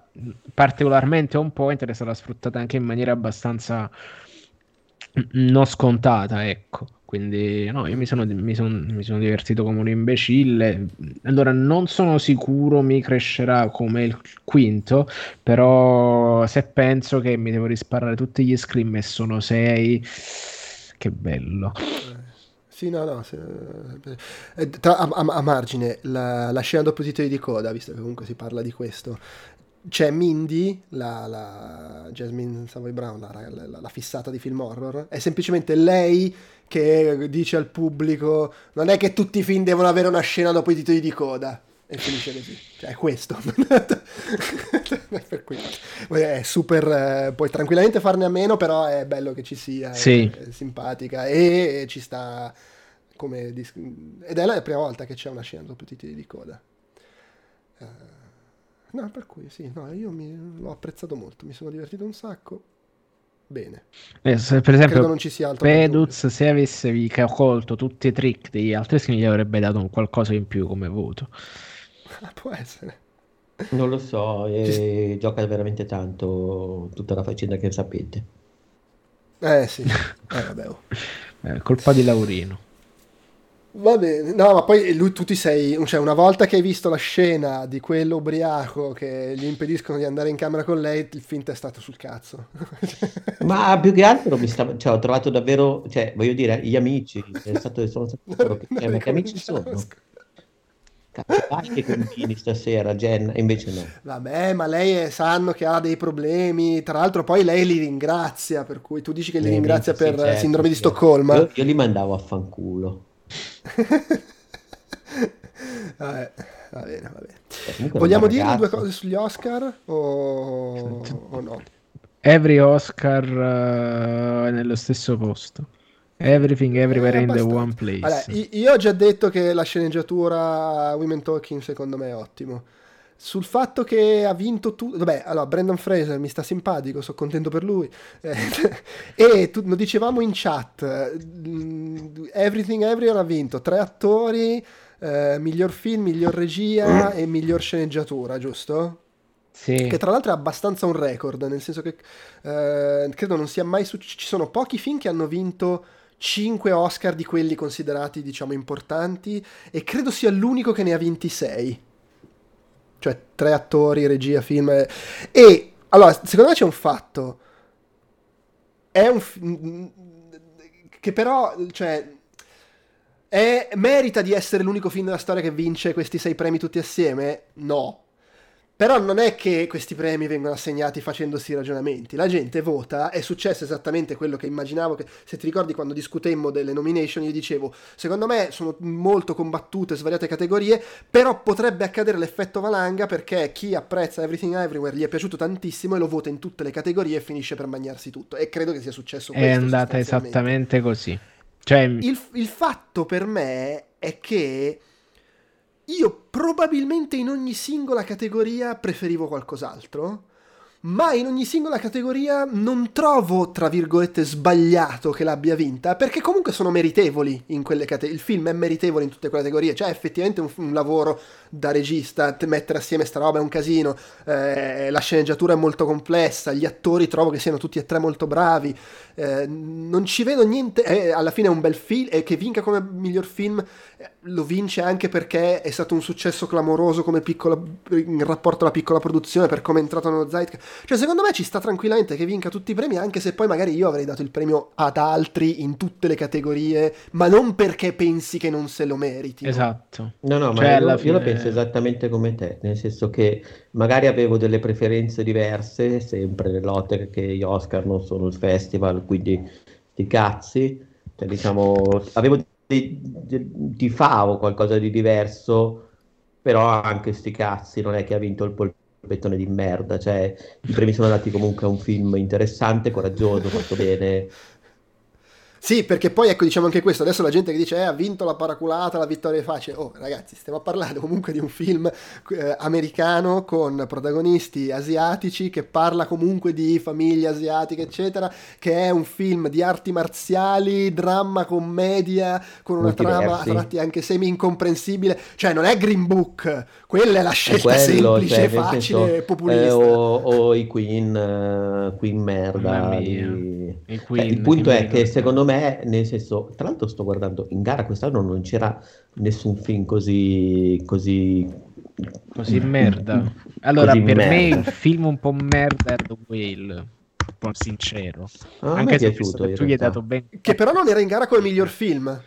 particolarmente on point ed è stata sfruttata anche in maniera abbastanza non scontata, ecco. Quindi no, io mi sono, mi, son, mi sono, divertito come un imbecille. Allora, non sono sicuro mi crescerà come il quinto, però se penso che mi devo risparare tutti gli scream e sono sei, che bello. Sì, no, no. Se, eh, tra, a, a, margine, la, la scena dopo titoli di coda, visto che comunque si parla di questo, c'è Mindy, la, la Jasmine Savoy Brown, la, la, la, fissata di film horror, è semplicemente lei che dice al pubblico non è che tutti i film devono avere una scena dopo i titoli di coda. E finisce così. Cioè, è questo. per cui è super. Eh, puoi tranquillamente farne a meno, però è bello che ci sia. Sì. È, è simpatica e, e ci sta come. Dis- ed è la prima volta che c'è una scena dopo i titoli di coda. Uh, No, per cui sì, no, io mi, l'ho apprezzato molto, mi sono divertito un sacco. Bene. Eh, se, per esempio, non ci sia altro Peduz, se avesse colto tutti i trick degli altri skin, gli avrebbe dato un qualcosa in più come voto. Può essere. Non lo so, e gioca veramente tanto tutta la faccenda che sapete. Eh sì, eh, vabbè, oh. eh, colpa di Laurino. Va bene, no, ma poi lui tu ti sei, cioè una volta che hai visto la scena di quello ubriaco che gli impediscono di andare in camera con lei, il film è stato sul cazzo. ma più che altro mi stava, cioè, ho trovato davvero, cioè, voglio dire, gli amici, è stato, sono stato che, cioè, ma che amici sono? Cazzo, che continui stasera, Jen, invece no. Vabbè, ma lei è, sanno che ha dei problemi, tra l'altro poi lei li ringrazia, per cui tu dici che li eh, ringrazia per certo, sindrome di Stoccolma. Io, io li mandavo a fanculo. vabbè, va bene, va bene. Eh, Vogliamo dire due cose sugli Oscar o, o no? Every Oscar uh, nello stesso posto. Everything Everywhere eh, in the One Place. Allora, io ho già detto che la sceneggiatura Women Talking secondo me è ottimo sul fatto che ha vinto tutto. Vabbè, allora, Brandon Fraser mi sta simpatico, sono contento per lui. Eh, e tu, lo dicevamo in chat: mm, Everything Everywhere ha vinto tre attori, eh, miglior film, miglior regia e miglior sceneggiatura, giusto? Sì. Che tra l'altro è abbastanza un record, nel senso che eh, credo non sia mai successo. Ci sono pochi film che hanno vinto. 5 Oscar di quelli considerati, diciamo, importanti, e credo sia l'unico che ne ha vinti 6 cioè tre attori, regia, film. E allora, secondo me c'è un fatto. È un film che però, cioè, è, merita di essere l'unico film della storia che vince questi sei premi tutti assieme? No. Però non è che questi premi vengono assegnati facendosi ragionamenti, la gente vota, è successo esattamente quello che immaginavo, che, se ti ricordi quando discutemmo delle nomination io dicevo, secondo me sono molto combattute svariate categorie, però potrebbe accadere l'effetto valanga perché chi apprezza Everything Everywhere gli è piaciuto tantissimo e lo vota in tutte le categorie e finisce per mangiarsi tutto, e credo che sia successo questo. È andata esattamente così. Cioè... Il, il fatto per me è che io probabilmente in ogni singola categoria preferivo qualcos'altro, ma in ogni singola categoria non trovo, tra virgolette, sbagliato che l'abbia vinta, perché comunque sono meritevoli in quelle categorie. Il film è meritevole in tutte quelle categorie, cioè è effettivamente un, un lavoro da regista, mettere assieme sta roba è un casino, eh, la sceneggiatura è molto complessa, gli attori trovo che siano tutti e tre molto bravi, eh, non ci vedo niente, eh, alla fine è un bel film, e che vinca come miglior film eh, lo vince anche perché è stato un successo clamoroso come piccola, in rapporto alla piccola produzione, per come è entrato nello Zeitgeist. Cioè, secondo me ci sta tranquillamente che vinca tutti i premi, anche se poi magari io avrei dato il premio ad altri in tutte le categorie, ma non perché pensi che non se lo meriti. Esatto. No, no, Cioè, ma alla io, fine- io la penso esattamente come te, nel senso che magari avevo delle preferenze diverse, sempre nell'ottica che gli Oscar non sono il festival, quindi sti cazzi, cioè, diciamo, avevo de- tifavo qualcosa di diverso, però anche sti cazzi, non è che ha vinto il polpettone di merda, cioè i premi sono andati comunque a un film interessante, coraggioso, fatto bene. Sì, perché poi ecco diciamo anche questo, adesso la gente che dice eh, ha vinto la paraculata, la vittoria è facile, oh ragazzi stiamo parlando comunque di un film eh, americano con protagonisti asiatici che parla comunque di famiglie asiatiche eccetera, che è un film di arti marziali, dramma, commedia, con una Molti trama a versi. tratti anche semi incomprensibile, cioè non è Green Book, quella è la È scelta quello, semplice, cioè, facile, senso, populista. eh, o, o i Queen, eh, Queen merda. Di- I Cioè, Queen, il punto è che secondo me, nel senso, tra l'altro sto guardando in gara quest'anno non c'era nessun film così, così, Così merda. Allora, così per me merda. il film un po' merda è The Whale, un po' sincero. Ah, me Anche se piaciuto tu gli hai dato ben... Che però non era in gara come miglior film.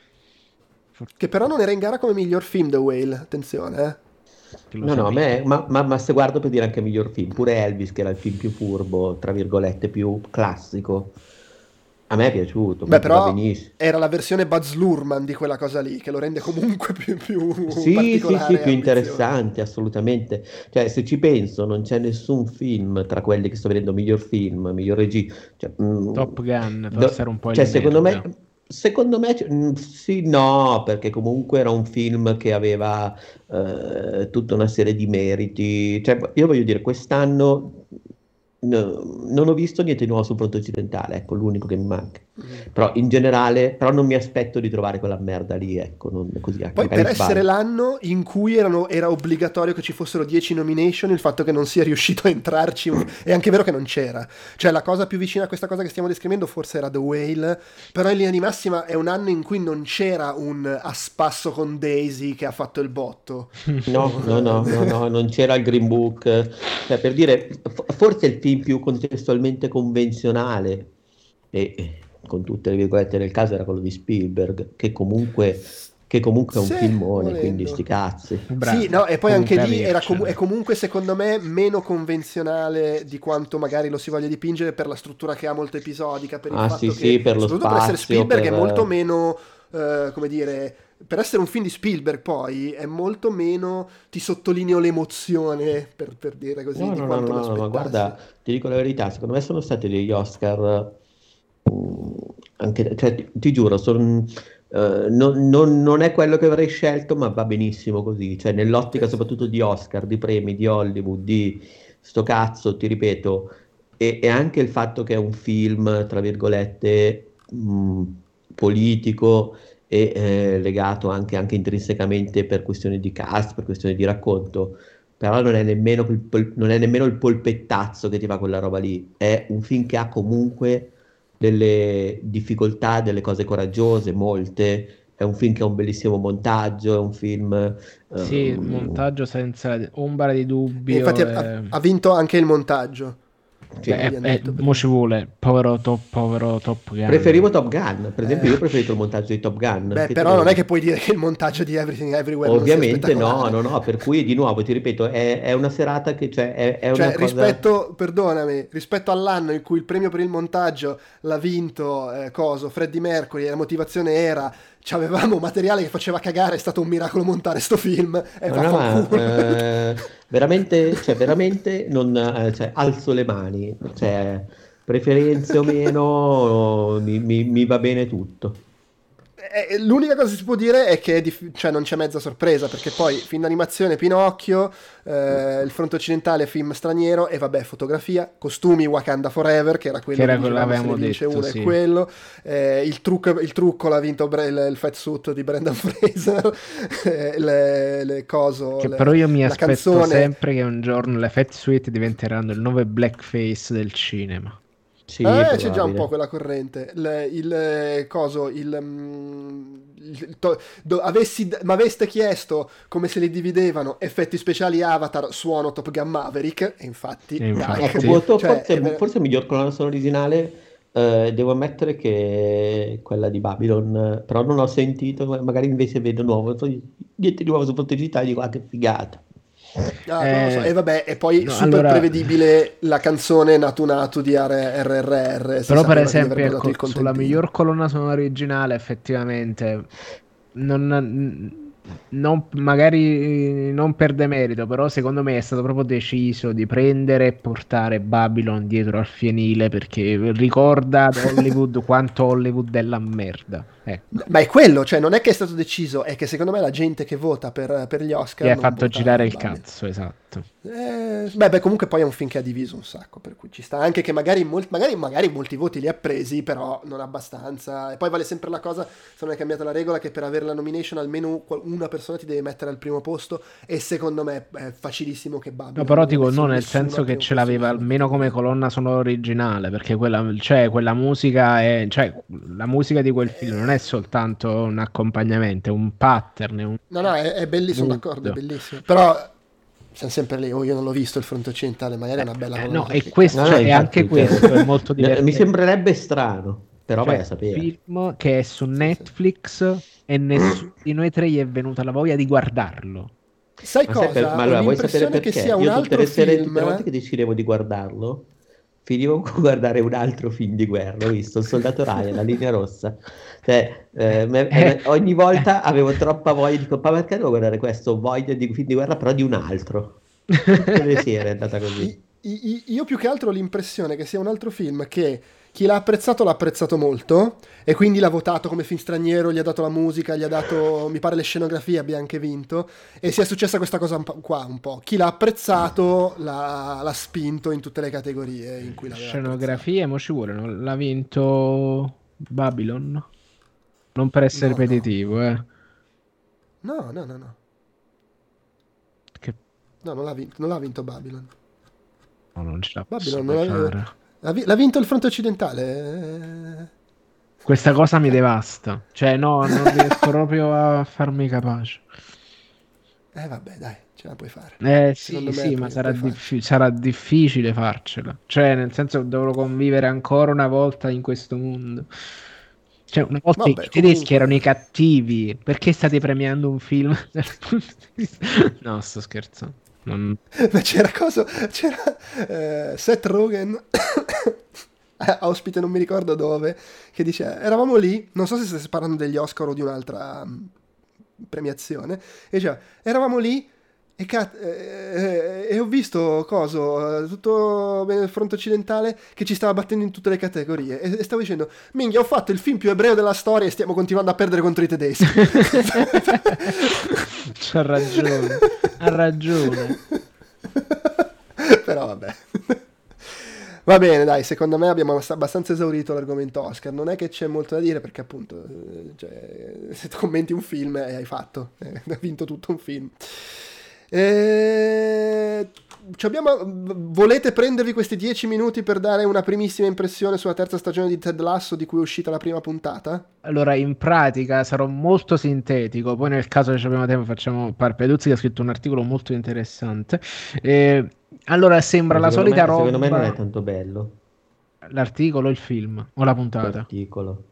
Che però non era in gara come miglior film The Whale, attenzione. Eh. No, no, me, ma, ma- ma se guardo per dire anche miglior film, pure Elvis, che era il film più furbo, tra virgolette, più classico, a me è piaciuto, Beh, però era la versione Buzz Lurman di quella cosa lì, che lo rende comunque più, più Sì, sì, sì, e più interessante, assolutamente. Cioè, se ci penso, non c'è nessun film tra quelli che sto vedendo, miglior film, miglior regia. Cioè, mm, Top Gun, do- forse era un po' il cioè, secondo me, secondo me, mm, sì, no, perché comunque era un film che aveva eh, tutta una serie di meriti. Cioè, io voglio dire, quest'anno no, non ho visto niente di nuovo sul fronte occidentale, ecco, l'unico che mi manca. Mm. Però in generale, però non mi aspetto di trovare quella merda lì, ecco, non così. Poi magari per essere sbaglio. l'anno in cui erano- era obbligatorio che ci fossero 10 nomination, il fatto che non sia riuscito a entrarci è anche vero che non c'era. Cioè la cosa più vicina a questa cosa che stiamo descrivendo forse era The Whale, però in linea di massima è un anno in cui non c'era un a spasso con Daisy che ha fatto il botto. No, no, no, no, no, non c'era il Green Book. Cioè, per dire, forse è il film più contestualmente convenzionale, e con tutte le virgolette del caso era quello di Spielberg, che comunque, che comunque è un Sì, filmone, volendo. quindi sti cazzi. Bravo. Sì, no, e poi anche Comunque lì era Avercene. comu- è comunque secondo me meno convenzionale di quanto magari lo si voglia dipingere per la struttura che ha molto episodica, per il Ah, fatto sì, che sì, per lo soprattutto per essere spazio, Spielberg per- è molto meno eh, come dire per essere un film di Spielberg poi è molto meno ti sottolineo l'emozione per, per dire così No, di no, no, quanto no, lo no, ma guarda, ti dico la verità, secondo me sono stati degli Oscar, anche, cioè, ti, ti giuro, son- eh, non, non- non è quello che avrei scelto, ma va benissimo così, cioè nell'ottica soprattutto di Oscar, di premi, di Hollywood, di sto cazzo, ti ripeto, e, e anche il fatto che è un film, tra virgolette, mm, politico e eh, legato anche, anche intrinsecamente per questioni di cast, per questioni di racconto, però non è nemmeno, non è nemmeno il polpettazzo che ti fa quella roba lì, è un film che ha comunque delle difficoltà, delle cose coraggiose, molte, è un film che ha un bellissimo montaggio, è un film... Sì, il ehm, montaggio senza ombra di E dubbio. infatti è- ha- ha vinto anche il montaggio sì. eh, abbiamo eh, prima. mo ci vuole, povero top, povero top Gun. Preferivo Top Gun, per esempio Eh. io ho preferito il montaggio di Top Gun. Beh, però non è che puoi dire che il montaggio di Everything Everywhere non sia Ovviamente no, no, no, per cui di nuovo ti ripeto, è, è una serata che cioè, è, è Cioè, una cosa... rispetto, perdonami, rispetto all'anno in cui il premio per il montaggio l'ha vinto eh, Coso, Freddie Mercury, e la motivazione era avevamo materiale che faceva cagare, è stato un miracolo montare sto film e No, no, ma, vaffanculo. eh, veramente, cioè, veramente non, eh, cioè, alzo le mani, cioè, preferenze o meno, mi, mi- mi va bene tutto. Eh, l'unica cosa che si può dire è che dif- cioè, non c'è mezza sorpresa, perché poi film d'animazione Pinocchio, eh, il fronte occidentale film straniero e vabbè, fotografia, costumi Wakanda Forever, che era quello che, era quello avevamo detto, uno sì. è quello, eh, il, trucco, il, trucco, l'ha vinto Bre- il, il fat suit di Brendan Fraser, eh, le, le coso, che le, però io mi aspetto canzone... sempre che un giorno le fat suite diventeranno il nuovo blackface del cinema. Sì, eh, c'è già un po' quella corrente. Le, il eh, coso, il, mm, il to, do, avessi, ma aveste chiesto come se li dividevano effetti speciali Avatar, suono Top Gun Maverick, e infatti, e infatti. Dai, ecco, cioè, forse, è... forse miglior colonna sonora originale. Eh, devo ammettere che quella di Babylon, però non ho sentito, magari invece vedo nuovo, niente di nuovo su Frontegità e dico ah che figata. Ah, eh, so. E vabbè, e poi no, super allora... prevedibile la canzone Natu Natu di RRR. Però per esempio, ecco, sulla miglior colonna sonora originale effettivamente non non, magari non per demerito, però secondo me è stato proprio deciso di prendere e portare Babylon dietro al fienile perché ricorda Hollywood quanto Hollywood è la merda. Ecco. Ma è quello, cioè non è che è stato deciso, è che secondo me la gente che vota per, per gli Oscar... Gli ha fatto girare il cazzo, esatto. Eh, beh, beh, comunque poi è un film che ha diviso un sacco, per cui ci sta anche che magari, molti, magari, magari molti voti li ha presi, però non abbastanza. E poi vale sempre la cosa, se non è cambiata la regola, che per avere la nomination almeno una persona ti deve mettere al primo posto e secondo me è facilissimo che Babylon... No, però dico, no, nel senso che ce l'aveva almeno come colonna sonora originale, perché quella, cioè, quella musica è... Cioè, la musica di quel film non è soltanto un accompagnamento, è un pattern. È un... No, no, è, è bellissimo, d'accordo, è bellissimo. Però siamo sempre lì, oh, io non l'ho visto il fronte occidentale, magari è una bella cosa. Eh, no, e questo, no, cioè, anche questo è molto divertente. Mi sembrerebbe strano, però cioè, vai a sapere. Un film che è su Netflix sì, sì. e nessuno di noi tre gli è venuta la voglia di guardarlo. Sai ma cosa? Sai per... Ma allora, vuoi sapere perché? Che sia un io tutte le sere, tutte le volte che decidevo di guardarlo, finivo con guardare un altro film di guerra, ho visto Il soldato Ryan, La linea rossa. Cioè, eh, me, eh, ogni volta avevo troppa voglia, dico, ma perché devo guardare questo? Voglia di film di guerra, però di un altro. Le sere è andata così. Io più che altro ho l'impressione che sia un altro film che chi l'ha apprezzato l'ha apprezzato molto e quindi l'ha votato come film straniero, gli ha dato la musica, gli ha dato, mi pare, le scenografie, abbia anche vinto e si è successa questa cosa qua un po'. Chi l'ha apprezzato l'ha, l'ha spinto in tutte le categorie in cui l'ha Scenografie, mo ci vuole, l'ha vinto Babylon? Non per essere no, ripetitivo, no. eh. No, no, no, no. Che... No, non l'ha vinto, non l'ha vinto Babylon. No, non ce l'ha Babylon non l'ha, l'ha vinto il fronte occidentale. Questa cosa mi devasta. Cioè, no, non riesco proprio a farmi capace. Eh, vabbè, dai, ce la puoi fare. Eh, sì, sì, ma sarà, diffi- sarà, difficile farcela. Cioè, nel senso, dovrò convivere ancora una volta in questo mondo. Cioè, una volta Vabbè, i tedeschi comunque... erano i cattivi, perché state premiando un film? no, sto scherzando. Non... c'era cosa, c'era eh, Seth Rogen, ospite non mi ricordo dove, che dice, eravamo lì, non so se stesse parlando degli Oscar o di un'altra um, premiazione, e diceva, eravamo lì e, cat- eh, e, ho visto coso, tutto il fronte occidentale che ci stava battendo in tutte le categorie. E, e, stavo dicendo: Minchia, ho fatto il film più ebreo della storia e stiamo continuando a perdere contro i tedeschi. C'ha ragione, ha ragione. Però vabbè. Va bene, dai, secondo me abbiamo abbastanza esaurito l'argomento Oscar. Non è che c'è molto da dire perché appunto, eh, cioè, se tu commenti un film eh, hai fatto, eh, hai vinto tutto un film. Eh, abbiamo, volete prendervi questi dieci minuti per dare una primissima impressione sulla terza stagione di Ted Lasso di cui è uscita la prima puntata? Allora, in pratica sarò molto sintetico, poi nel caso che ci abbiamo tempo facciamo Parpeduzzi che ha scritto un articolo molto interessante. Eh, allora, sembra la solita me, roba... Secondo me non è tanto bello. L'articolo, il film o la puntata? L'articolo.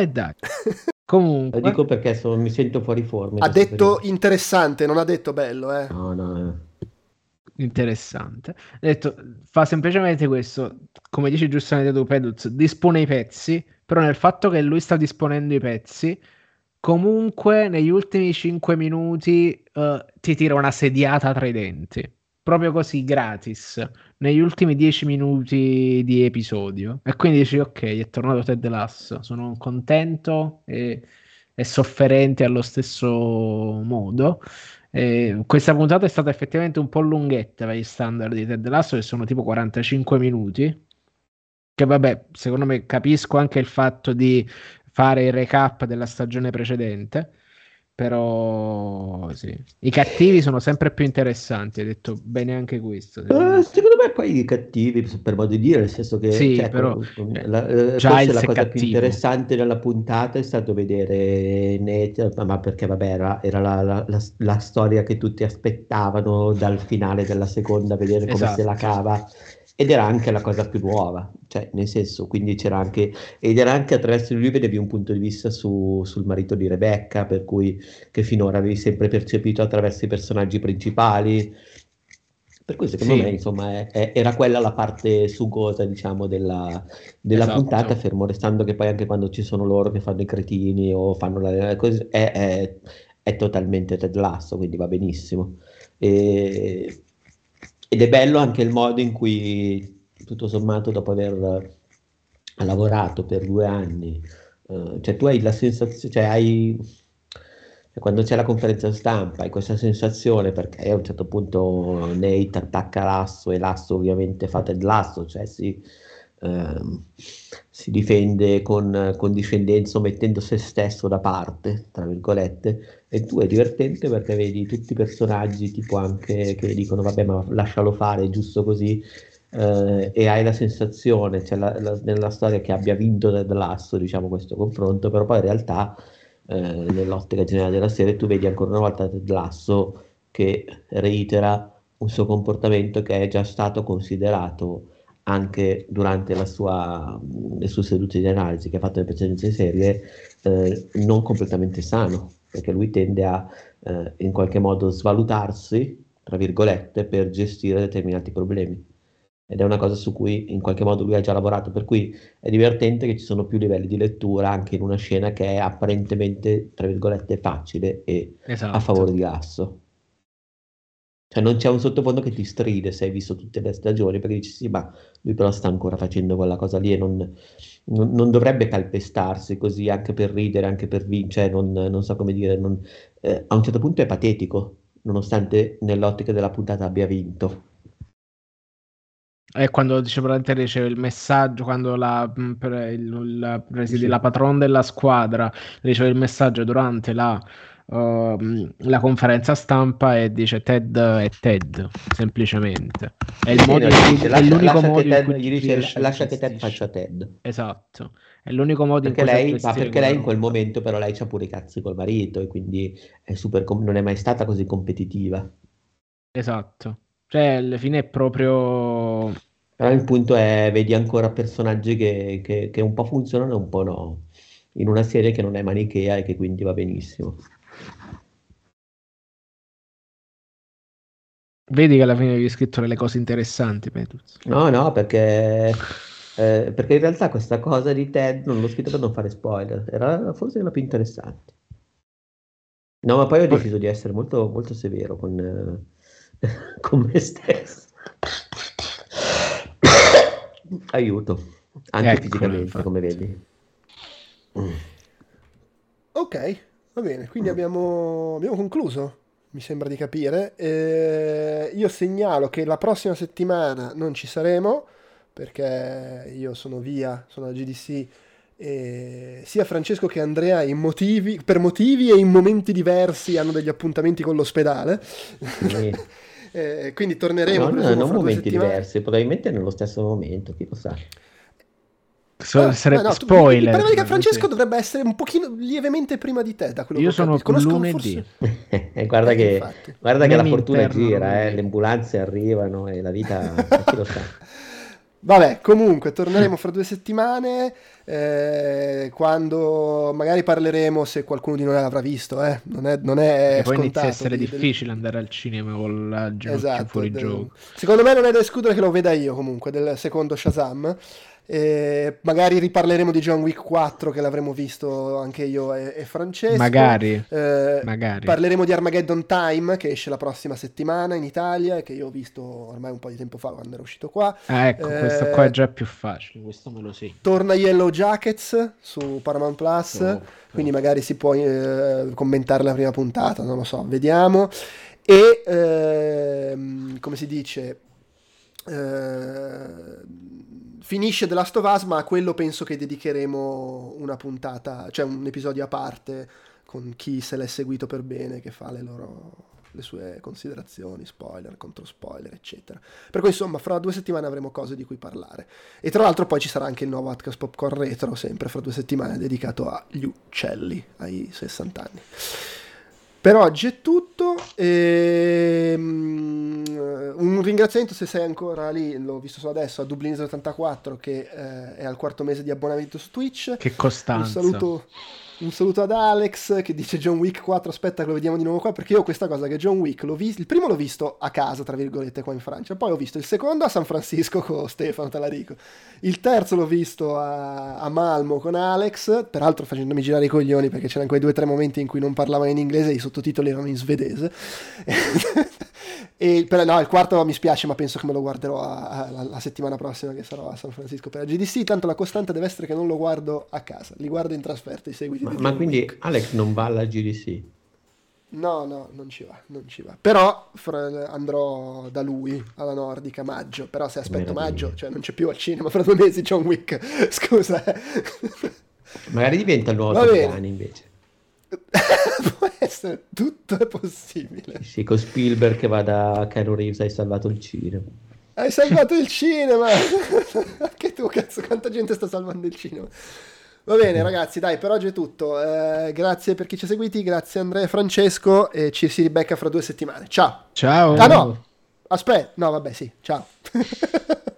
Eh dai. Comunque. Lo dico perché so, mi sento fuori forma. Ha detto periodo. interessante, non ha detto bello, eh. No, no. Eh. Interessante. Ha detto, fa semplicemente questo, come dici giustamente tu, Peduz, dispone i pezzi, però nel fatto che lui sta disponendo i pezzi, comunque negli ultimi 5 minuti uh, ti tira una sediata tra i denti. Proprio così, gratis, negli ultimi 10 minuti di episodio. E quindi dici, ok, è tornato Ted Lasso, sono contento e e sofferenti allo stesso modo. Eh, questa puntata è stata effettivamente un po' lunghetta per gli standard di Ted Lasso, che sono tipo 45 minuti. Che vabbè, secondo me capisco anche il fatto di fare il recap della stagione precedente però sì. i cattivi sono sempre più interessanti, hai detto bene anche questo. Secondo, uh, secondo me poi i cattivi, per modo di dire, nel senso che sì, cioè, però, la, eh, già la cosa cattivo. più interessante della puntata è stato vedere Nate, ma perché vabbè era, era la, la, la, storia che tutti aspettavano dal finale della seconda, vedere come esatto. se la cava ed era anche la cosa più nuova, cioè nel senso, quindi c'era anche, ed era anche attraverso lui vedevi un punto di vista su, sul marito di Rebecca, per cui che finora avevi sempre percepito attraverso i personaggi principali, per cui secondo sì. me insomma è, è, era quella la parte sugosa diciamo della, della esatto. puntata, fermo restando che poi anche quando ci sono loro che fanno i cretini o fanno la cosa, è, è, è totalmente Ted Lasso, quindi va benissimo. E, ed è bello anche il modo in cui, tutto sommato, dopo aver lavorato per due anni, uh, cioè tu hai la sensazione, cioè hai, cioè quando c'è la conferenza stampa hai questa sensazione perché a un certo punto Nate attacca l'asso e l'asso ovviamente fa Ted Lasso, cioè si, uh, si difende con condiscendenza mettendo se stesso da parte, tra virgolette, e tu è divertente perché vedi tutti i personaggi tipo anche che dicono vabbè ma lascialo fare, è giusto così eh, e hai la sensazione cioè la, la, nella storia che abbia vinto Ted Lasso diciamo questo confronto però poi in realtà eh, nell'ottica generale della serie tu vedi ancora una volta Ted Lasso che reitera un suo comportamento che è già stato considerato anche durante sua, le sue sedute di analisi che ha fatto nelle precedenti serie eh, non completamente sano perché lui tende a eh, in qualche modo svalutarsi, tra virgolette, per gestire determinati problemi. Ed è una cosa su cui in qualche modo lui ha già lavorato, per cui è divertente che ci sono più livelli di lettura anche in una scena che è apparentemente, tra virgolette, facile e esatto. a favore di Gasso. Cioè non c'è un sottofondo che ti stride se hai visto tutte le stagioni, perché dici sì, ma lui però sta ancora facendo quella cosa lì e non, non, non dovrebbe calpestarsi così anche per ridere, anche per vincere, non, non so come dire, eh, a un certo punto è patetico, nonostante nell'ottica della puntata abbia vinto. E quando dice probabilmente riceve il messaggio, quando la, il, la, sì. la patron della squadra riceve il messaggio durante la uh, la conferenza stampa e dice Ted è Ted, semplicemente. È, il modo sì, cui, lascia, è l'unico modo in cui gli dice lascia che Ted faccia Ted. Esatto. È l'unico modo perché in cui lei, ma perché lei in quel momento però lei c'ha pure i cazzi col marito e quindi è super, non è mai stata così competitiva. Esatto. Cioè, alla fine è proprio... Però il punto è, vedi ancora personaggi che, che, che un po' funzionano e un po' no. In una serie che non è manichea e che quindi va benissimo. Vedi che alla fine avevi scritto delle cose interessanti, Petuz. No, no, perché, eh, perché in realtà questa cosa di Ted non l'ho scritto per non fare spoiler, era forse la più interessante. No, ma poi ho deciso di essere molto, molto severo con, eh, con me stesso. Aiuto, anche ecco, fisicamente, infatti. come vedi. Ok, va bene, quindi abbiamo, abbiamo concluso mi sembra di capire. Eh, io segnalo che la prossima settimana non ci saremo perché io sono via, sono al GDC e sia Francesco che Andrea motivi, per motivi e in momenti diversi hanno degli appuntamenti con l'ospedale. Sì. eh, quindi torneremo. No, no, non momenti diversi, probabilmente nello stesso momento, chi lo sa. So, ah, sarebbe no, spoiler. Tu, che Francesco dovrebbe essere un pochino lievemente prima di te. Da quello Io sono con lunedì. Forse... guarda eh, che, guarda che la fortuna gira, eh, le ambulanze arrivano e la vita chi lo sa. Vabbè, comunque torneremo fra due settimane eh, quando magari parleremo se qualcuno di noi l'avrà visto. Eh. Non è, non è e poi inizia a essere di, difficile del... andare al cinema con la ginocchio esatto, fuori del... gioco. Secondo me non è da escludere che lo veda io comunque del secondo Shazam. Eh, magari riparleremo di John Wick 4 che l'avremo visto anche io e, e Francesco. Magari. Eh, magari. Parleremo di Armageddon Time che esce la prossima settimana in Italia e che io ho visto ormai un po' di tempo fa quando era uscito qua. Ah, ecco, eh, questo qua è già più facile, questo me lo sì. Torna Yellow Jackets su Paramount Plus, oh, quindi oh. magari si può eh, commentare la prima puntata, non lo so, vediamo. E ehm, come si dice... Eh, finisce The Last of Us, ma a quello penso che dedicheremo una puntata, cioè un episodio a parte con chi se l'è seguito per bene, che fa le loro le sue considerazioni, spoiler, contro spoiler, eccetera. Per cui insomma, fra due settimane avremo cose di cui parlare. E tra l'altro poi ci sarà anche il nuovo Outcast Popcorn Retro, sempre fra due settimane, dedicato agli uccelli, ai 60 anni. Per oggi è tutto. E, um, un ringraziamento se sei ancora lì, l'ho visto solo adesso, a Dublin84 che eh, è al quarto mese di abbonamento su Twitch. Che costanza. Un saluto un saluto ad Alex che dice John Wick 4, aspetta che lo vediamo di nuovo qua, perché io ho questa cosa che John Wick, l'ho visto, il primo l'ho visto a casa, tra virgolette, qua in Francia, poi ho visto il secondo a San Francisco con Stefano Talarico, il terzo l'ho visto a, a Malmo con Alex, peraltro facendomi girare i coglioni perché c'erano quei due o tre momenti in cui non parlava in inglese e i sottotitoli erano in svedese. e, però no, il quarto mi spiace, ma penso che me lo guarderò a, a, la, la, settimana prossima che sarò a San Francisco per la GDC, tanto la costante deve essere che non lo guardo a casa, li guardo in trasferta, i seguiti ma, ma quindi Alex non va alla GDC? No, no, non ci va, non ci va. Però fra, andrò da lui alla Nordica a maggio. Però se aspetto maggio, cioè non c'è più al cinema fra due mesi John Wick. Scusa. Eh. Magari diventa il nuovo Top invece. Essere, tutto è possibile. Sì, con Spielberg che va da Keanu Reeves hai salvato il cinema. Hai salvato il cinema! Anche tu, cazzo, quanta gente sta salvando il cinema. Va bene ragazzi, dai, per oggi è tutto. Eh, grazie per chi ci ha seguiti, grazie Andrea e Francesco e ci si ribecca fra due settimane. Ciao. Ciao. Ah no, aspetta, no vabbè sì, ciao.